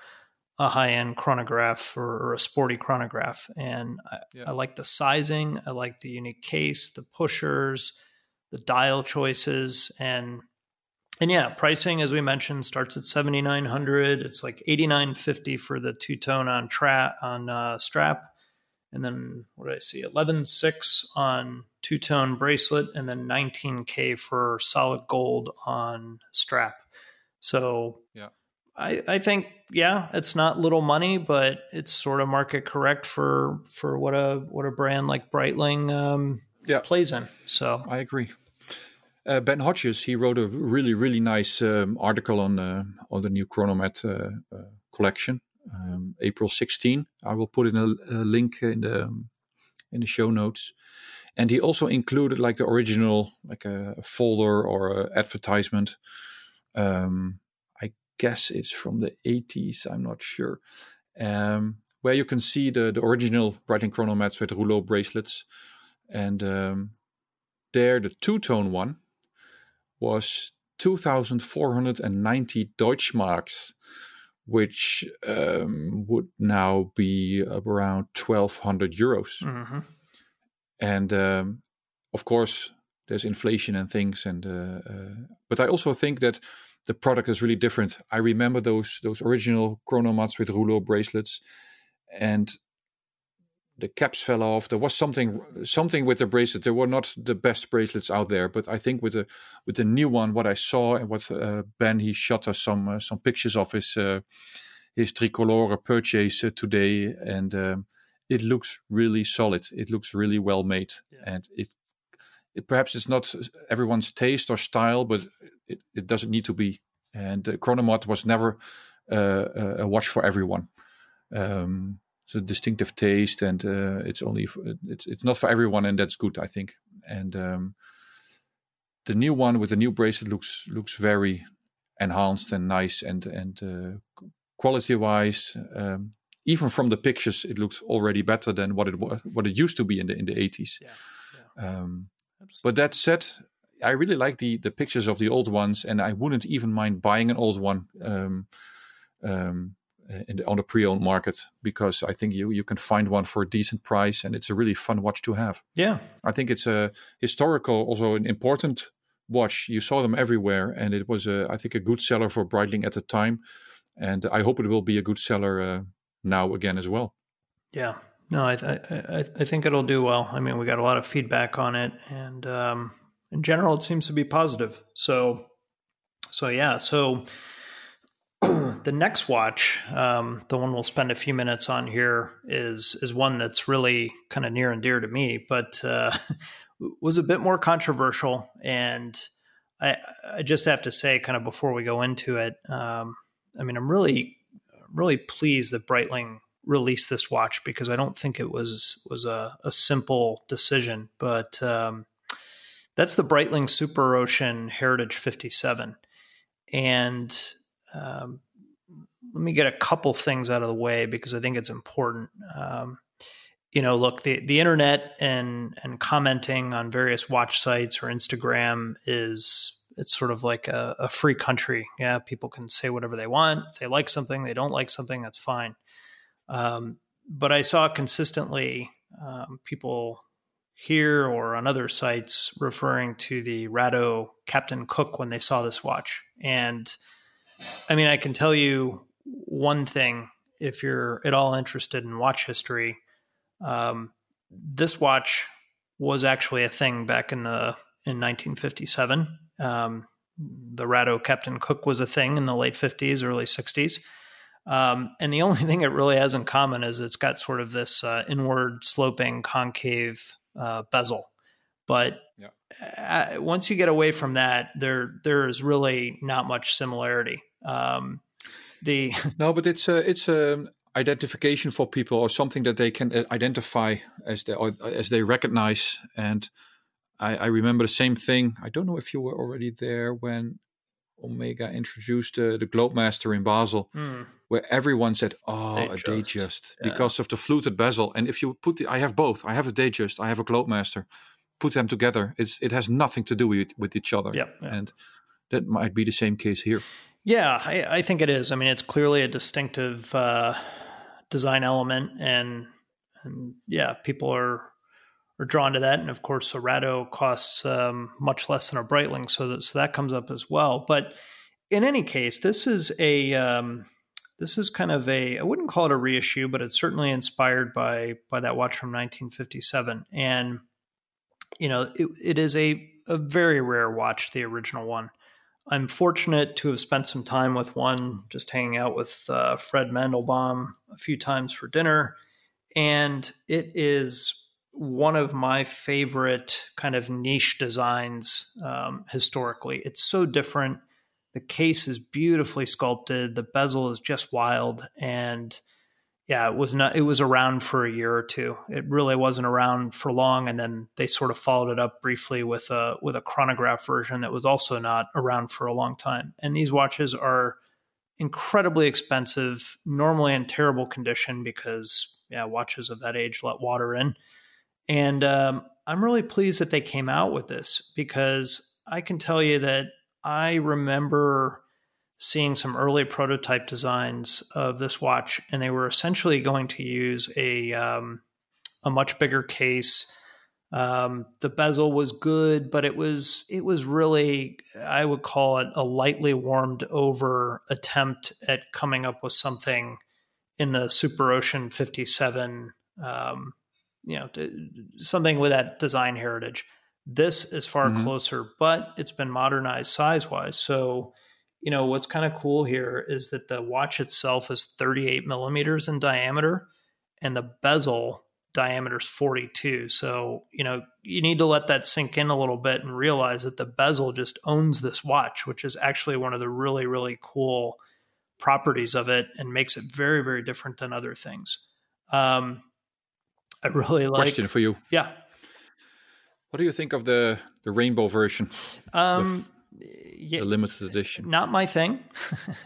a high end chronograph or, a sporty chronograph, and I, yeah. I, like the sizing, I like the unique case, the pushers, the dial choices, and and yeah, pricing as we mentioned starts at seventy nine hundred. It's like eighty nine fifty for the two tone on trap on uh, strap and then what did I see? Eleven six on two tone bracelet, and then 19k for solid gold on strap. So yeah, I, I think yeah, it's not little money, but it's sort of market correct for for what a what a brand like Breitling um, yeah. plays in. So I agree. Uh, ben Hodges he wrote a really really nice um, article on uh, on the new Chronomat uh, uh collection um, April 16. I will put in a, a link in the um, in the show notes. And he also included like the original, like a, a folder or an advertisement. Um, guess it's from the 80s. I'm not sure. Um, where you can see the, the original Breitling chronomats with rouleau bracelets. And um, there, the two tone one was 2,490 Deutschmarks which um, would now be around 1200 euros. Mm-hmm. And um, of course, there's inflation and things, and uh, uh, but I also think that the product is really different. I remember those those original chronomats with rouleau bracelets, and the caps fell off. There was something something with the bracelet. They were not the best bracelets out there, but I think with the with the new one, what I saw and what uh, Ben he shot us some uh, some pictures of his uh, his tricolore purchase uh, today, and um, it looks really solid. It looks really well made, yeah. and it, it perhaps it's not everyone's taste or style, but it, it doesn't need to be. And the Chronomat was never uh, a watch for everyone. Um, it's a distinctive taste, and uh, it's only for, it's it's not for everyone, and that's good, I think. And um, the new one with the new bracelet looks looks very enhanced and nice, and and uh, quality wise, um, even from the pictures, it looks already better than what it was what it used to be in the in the eighties. Yeah, yeah. um, but that said, I really like the the pictures of the old ones, and I wouldn't even mind buying an old one. Um, um, the, on the pre-owned market because I think you you can find one for a decent price and it's a really fun watch to have. Yeah, I think it's a historical, also an important watch. You saw them everywhere, and it was a I think a good seller for Breitling at the time, and I hope it will be a good seller uh, now again as well. Yeah, no, I, I I think it'll do well. I mean, we got a lot of feedback on it, and um, in general, it seems to be positive. So, so yeah, so *clears throat* the next watch, um, the one we'll spend a few minutes on here, is is one that's really kind of near and dear to me, but uh, *laughs* was a bit more controversial. And I, I, just have to say, kind of before we go into it, um, I mean, I'm really, really pleased that Breitling released this watch because I don't think it was was a, a simple decision. But um, that's the Breitling Super Ocean Heritage 57, and um, let me get a couple things out of the way because I think it's important. Um, you know, look, the, the internet and and commenting on various watch sites or Instagram is it's sort of like a, a, free country. Yeah, people can say whatever they want. If they like something, they don't like something, that's fine. Um, but I saw consistently um, people here or on other sites referring to the Rado Captain Cook when they saw this watch, and I mean, I can tell you one thing if you're at all interested in watch history. Um, this watch was actually a thing back in the in 1957. Um, the Rado Captain Cook was a thing in the late 50s, early 60s. Um, and the *laughs* only thing it really has in common is it's got sort of this uh, inward sloping concave uh, bezel. But yeah. uh, once you get away from that, there there is really not much similarity. Um, the *laughs* no, but it's a it's a identification for people or something that they can uh, identify as they as they recognize and I, I remember the same thing. I don't know if you were already there when Omega introduced the, the Globemaster in Basel, Mm. where everyone said, "Oh, a Datejust. Datejust," Yeah. because of the fluted bezel. And if you put the, I have both. I have a Datejust. I have a Globemaster. Put them together, it's it has nothing to do with with each other. Yep, yeah. And that might be the same case here. Yeah, I, I think it is. I mean, it's clearly a distinctive uh, design element, and and yeah, people are are drawn to that. And of course, a Rado costs um, much less than a Breitling, so that so that comes up as well. But in any case, this is a um, this is kind of a I wouldn't call it a reissue, but it's certainly inspired by by that watch from 1957, and you know it, it is a a very rare watch, the original one. I'm fortunate to have spent some time with one, just hanging out with uh, Fred Mandelbaum a few times for dinner. And it is one of my favorite kind of niche designs um, historically. It's so different. The case is beautifully sculpted, the bezel is just wild. And yeah, it was not. It was around for a year or two. It really wasn't around for long, and then they sort of followed it up briefly with a with a chronograph version that was also not around for a long time. And these watches are incredibly expensive, normally in terrible condition because yeah, watches of that age let water in. And um, I'm really pleased that they came out with this because I can tell you that I remember seeing some early prototype designs of this watch, and they were essentially going to use a um, a much bigger case. Um, the bezel was good, but it was it was really I would call it a lightly warmed over attempt at coming up with something in the Super Ocean 57, um, you know, something with that design heritage. This is far Mhm. closer, but it's been modernized size wise. So you know what's kind of cool here is that the watch itself is 38 millimeters in diameter and the bezel diameter is 42 so you know you need to let that sink in a little bit and realize that the bezel just owns this watch which is actually one of the really really cool properties of it and makes it very very different than other things um i really like Question for you: yeah What do you think of the the rainbow version, um yeah, the limited edition? not my thing.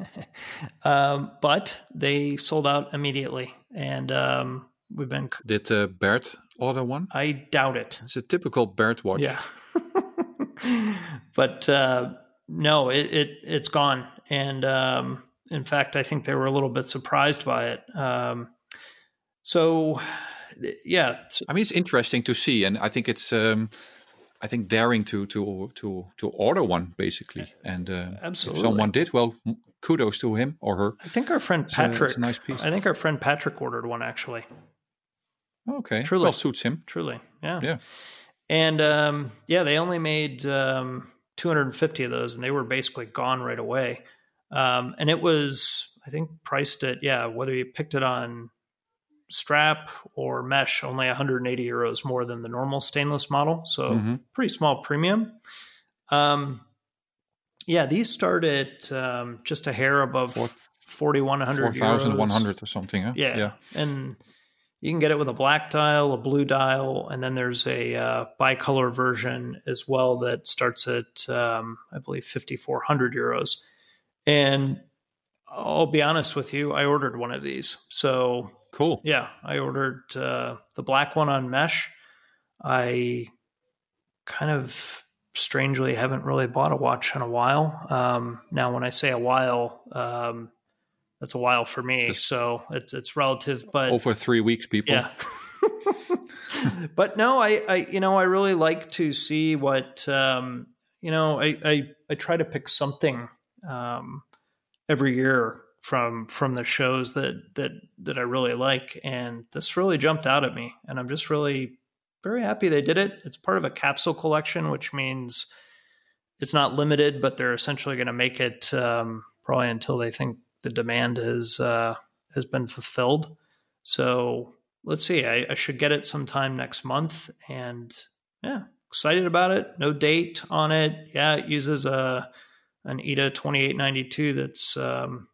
*laughs* um, but they sold out immediately, and um, we've been. Did uh, Bert order one? I doubt it. It's a typical Bert watch. Yeah, *laughs* but uh, no, it, it it's gone, and um, in fact, I think they were a little bit surprised by it. Um, so, yeah, I mean, it's interesting to see, and I think it's, um, I think daring to to to to order one basically, and uh, Absolutely. if someone did, well, kudos to him or her. I think our friend It's a- it's Patrick. a nice piece. I think our friend Patrick ordered one actually. Okay, Truly. well, suits him. Truly, yeah. Yeah. And um, yeah, they only made um, 250 of those, and they were basically gone right away. Um, and it was, I think, priced at yeah, whether you picked it on strap or mesh, only 180 euros more than the normal stainless model. So Mhm. pretty small premium. Um, yeah, these start at um, just a hair above Four- 4,100 Four thousand one or something. Huh? Yeah. yeah. And you can get it with a black dial, a blue dial, and then there's a uh, bicolor version as well that starts at, um, I believe, 5,400 euros. And I'll be honest with you, I ordered one of these. So, Cool. yeah, I ordered uh, the black one on mesh. I kind of strangely haven't really bought a watch in a while. Um, now, when I say a while, um, that's a while for me. Just- so it's it's relative, but Over three weeks, people. yeah. *laughs* but no, I, I, you know, I really like to see what, um, you know, I, I, I try to pick something, um, every year from, from the shows that, that, that I really like. And this really jumped out at me and I'm just really very happy they did it. It's part of a capsule collection, which means it's not limited, but they're essentially going to make it, um, probably until they think the demand has, uh, has been fulfilled. So let's see. I, I should get it sometime next month, and yeah, excited about it. No date on it. Yeah, it uses a an ETA twenty eight ninety two that's um,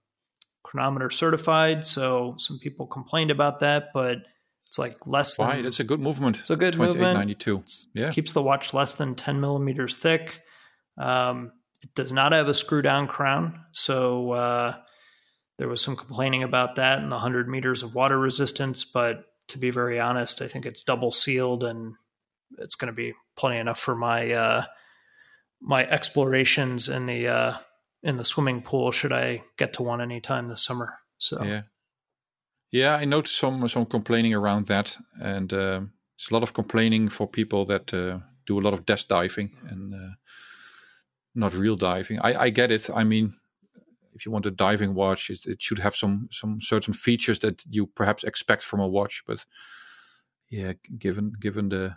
chronometer certified. So some people complained about that, but It's like less than. Why? That's a good movement. It's a good movement. 92. Yeah. Keeps the watch less than 10 millimeters thick. Um, it does not have a screw down crown. So uh, there was some complaining about that and the 100 meters of water resistance. But to be very honest, I think it's double sealed and it's going to be plenty enough for my uh, my explorations in the uh, in the swimming pool should I get to one anytime this summer. So yeah, yeah, I noticed some some complaining around that, and uh, it's a lot of complaining for people that uh, do a lot of desk diving and uh, not real diving. I, I get it. I mean, if you want a diving watch, it, it, should have some some certain features that you perhaps expect from a watch. But yeah, given given the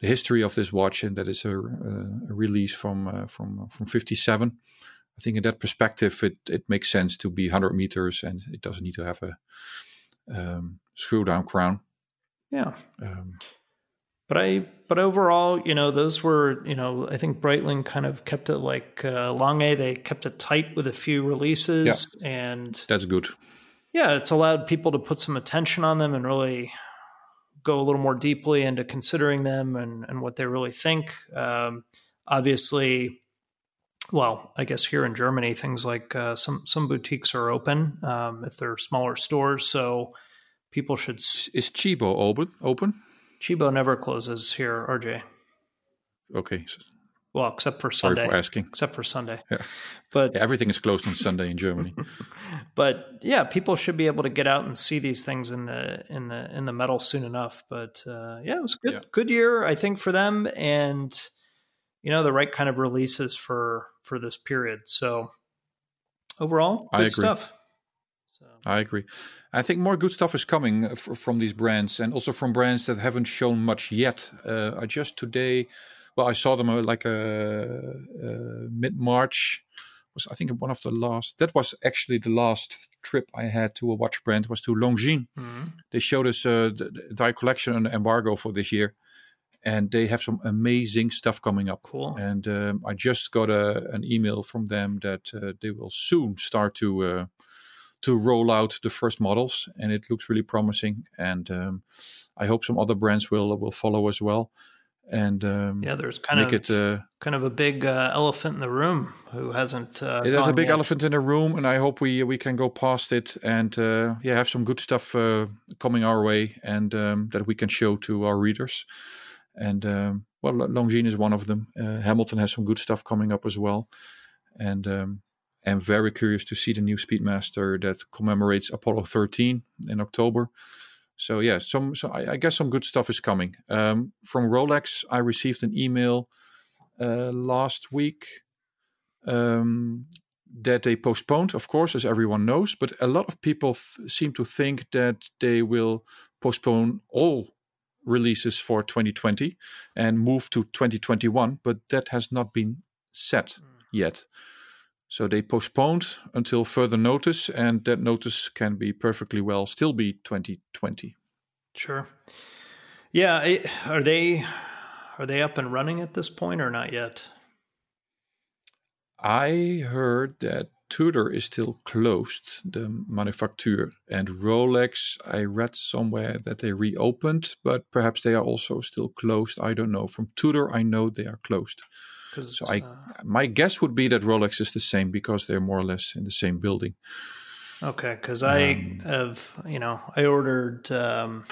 the history of this watch and that is a, a release from uh, from from 57 i think in that perspective it it makes sense to be 100 meters and it doesn't need to have a um, screw down crown yeah um, but i but overall you know those were you know i think breitling kind of kept it like uh, lange they kept it tight with a few releases yeah. and that's good yeah it's allowed people to put some attention on them and really go a little more deeply into considering them and, and what they really think. Um, obviously, well, I guess here in Germany, things like uh, some some boutiques are open um, if they're smaller stores, so people should. Is Tchibo open? Open? Tchibo never closes here, RJ. Okay, well, except for Sunday. Sorry for asking. Except for Sunday. Yeah. But yeah, everything is closed on Sunday in Germany. *laughs* but yeah, people should be able to get out and see these things in the in the in the metal soon enough. But uh, yeah, it was good yeah. good year I think for them, and you know the right kind of releases for for this period. So overall, good stuff. So. I agree. I think more good stuff is coming f- from these brands, and also from brands that haven't shown much yet. Uh, I just today well, I saw them uh, like a, uh, uh, mid March. Was I think one of the last. That was actually the last trip I had to a watch brand. Was to Longines. Mm-hmm. They showed us uh, the, the entire collection on embargo for this year, and they have some amazing stuff coming up. Cool. And um, I just got a, an email from them that uh, they will soon start to uh, to roll out the first models, and it looks really promising. And um, I hope some other brands will will follow as well and um, yeah, there's kind of it, uh, kind of a big uh, elephant in the room who hasn't. Uh, there's a big yet. elephant in the room, and I hope we we can go past it and uh, yeah, have some good stuff uh, coming our way, and um, that we can show to our readers. And um, well, Longines is one of them. Uh, Hamilton has some good stuff coming up as well, and um, I'm very curious to see the new Speedmaster that commemorates Apollo 13 in October so yeah, some so I, I, guess some good stuff is coming. Um, from Rolex, I received an email uh, last week um, that they postponed, of course, as everyone knows. But a lot of people seem to think that they will postpone all releases for 2020 and move to 2021. But that has not been set mm. yet. So they postponed until further notice, and that notice can be perfectly well still be 2020. Sure. Yeah, are they are they up and running at this point or not yet? I heard that Tudor is still closed, the manufacture. and Rolex. I read somewhere that they reopened, but perhaps they are also still closed. I don't know. From Tudor, I know they are closed. So I, uh, my guess would be that Rolex is the same because they're more or less in the same building. Okay, because I um, have, you know, I ordered um,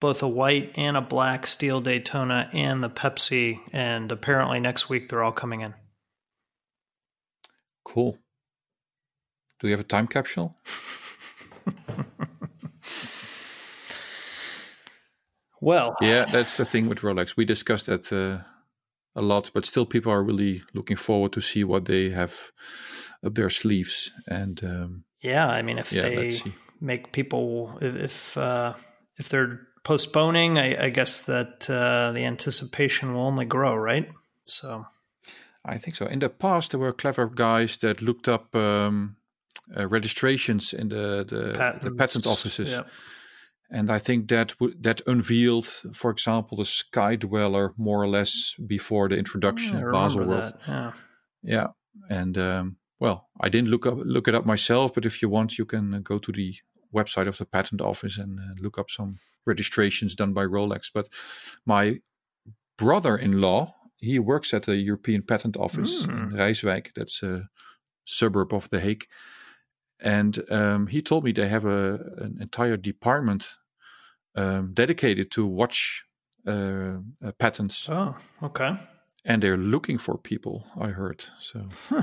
both a white and a black steel Daytona and the Pepsi, and apparently next week they're all coming in. Cool. Do you have a time capsule? *laughs* well, yeah, that's the thing with Rolex. We discussed that. Uh, a lot, but still people are really looking forward to see what they have up their sleeves. And um, yeah, I mean, if yeah, they make people, if if, uh, if they're postponing, I, I guess that uh, the anticipation will only grow, right? So, I think so. In the past, there were clever guys that looked up um, uh, registrations in the the, the patent offices. Yeah and I think that that unveiled, for example, the Sky Dweller more or less before the introduction yeah, of Baselworld. Yeah. yeah, and um, well, I didn't look up look it up myself, but if you want, you can go to the website of the patent office and uh, look up some registrations done by Rolex. But my brother-in-law, he works at the European Patent Office mm. in Rijswijk. That's a suburb of The Hague. And um, he told me they have a, an entire department um, dedicated to watch uh, uh, patents. Oh, okay. And they're looking for people, I heard. So, huh.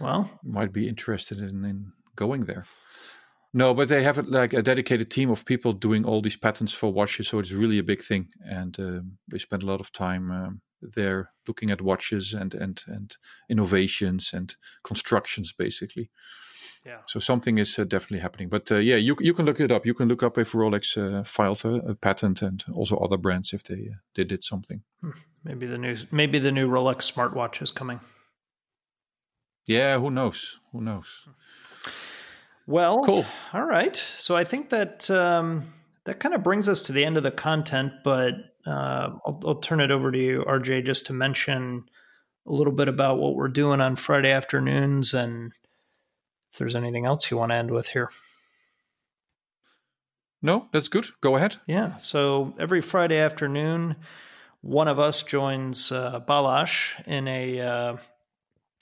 well, might be interested in, in going there. No, but they have like a dedicated team of people doing all these patents for watches, so it's really a big thing, and um, they spend a lot of time um, there looking at watches and and and innovations and constructions, basically. Yeah. So something is uh, definitely happening. But uh, yeah, you you can look it up. You can look up if Rolex uh, filed a, a, patent, and also other brands if they uh, they did something. Hmm. Maybe the new maybe the new Rolex smartwatch is coming. Yeah, who knows? Who knows? Well, cool. All right. So I think that um, that kind of brings us to the end of the content, but uh, I'll, I'll, turn it over to you, RJ, just to mention a little bit about what we're doing on Friday afternoons and if there's anything else you want to end with here. No, that's good. Go ahead. Yeah. So every Friday afternoon, one of us joins uh, Balazs in a uh,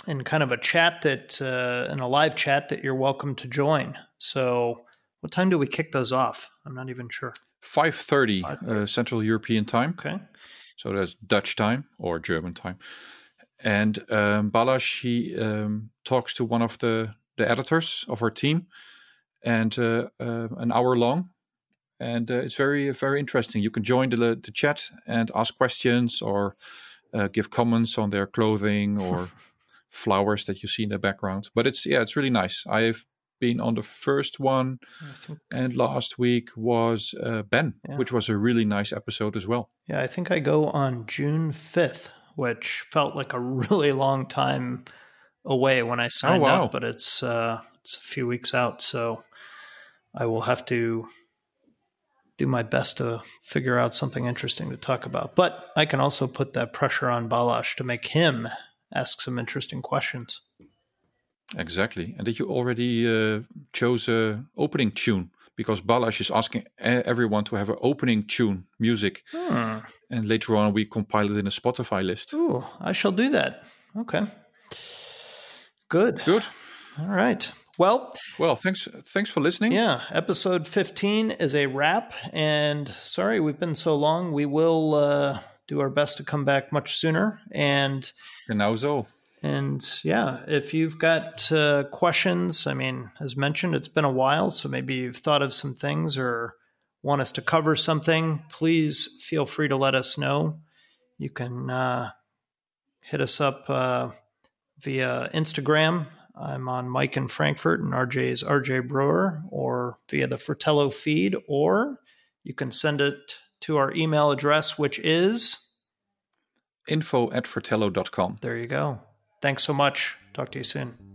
in kind of a chat that uh, in a live chat that you're welcome to join. So, what time do we kick those off? I'm not even sure. Five thirty uh, Central European time. Okay, so that's Dutch time or German time. And um, he um, talks to one of the the editors of our team, and uh, uh, an hour long. And uh, it's very very interesting. You can join the the chat and ask questions or uh, give comments on their clothing or *laughs* flowers that you see in the background. But it's yeah, it's really nice. I've been on the first one, and last week was uh, Ben, yeah. which was a really nice episode as well. Yeah, I think I go on June fifth, which felt like a really long time away when I oh, signed oh, wow. up, but it's uh, it's a few weeks out, so I will have to do my best to figure out something interesting to talk about. But I can also put that pressure on Balazs to make him ask some interesting questions. Exactly. And did you already uh, chose a opening tune? Because Balazs is asking everyone to have an opening tune music. Hmm. And later on, we compile it in a Spotify list. Ooh, I shall do that. Okay. Good. Good. All right. Well, well, thanks thanks for listening. Yeah, episode 15 is a wrap and sorry we've been so long. We will uh do our best to come back much sooner. And now so. And yeah, if you've got uh, questions, I mean, as mentioned, it's been a while, so maybe you've thought of some things or want us to cover something, please feel free to let us know. You can uh, hit us up uh, via Instagram. I'm on Mike in Frankfurt, and RJ is RJ Broer, or via the Fratello feed, or you can send it to our email address, which is info at fratello.com. There you go. Thanks so much. Talk to you soon.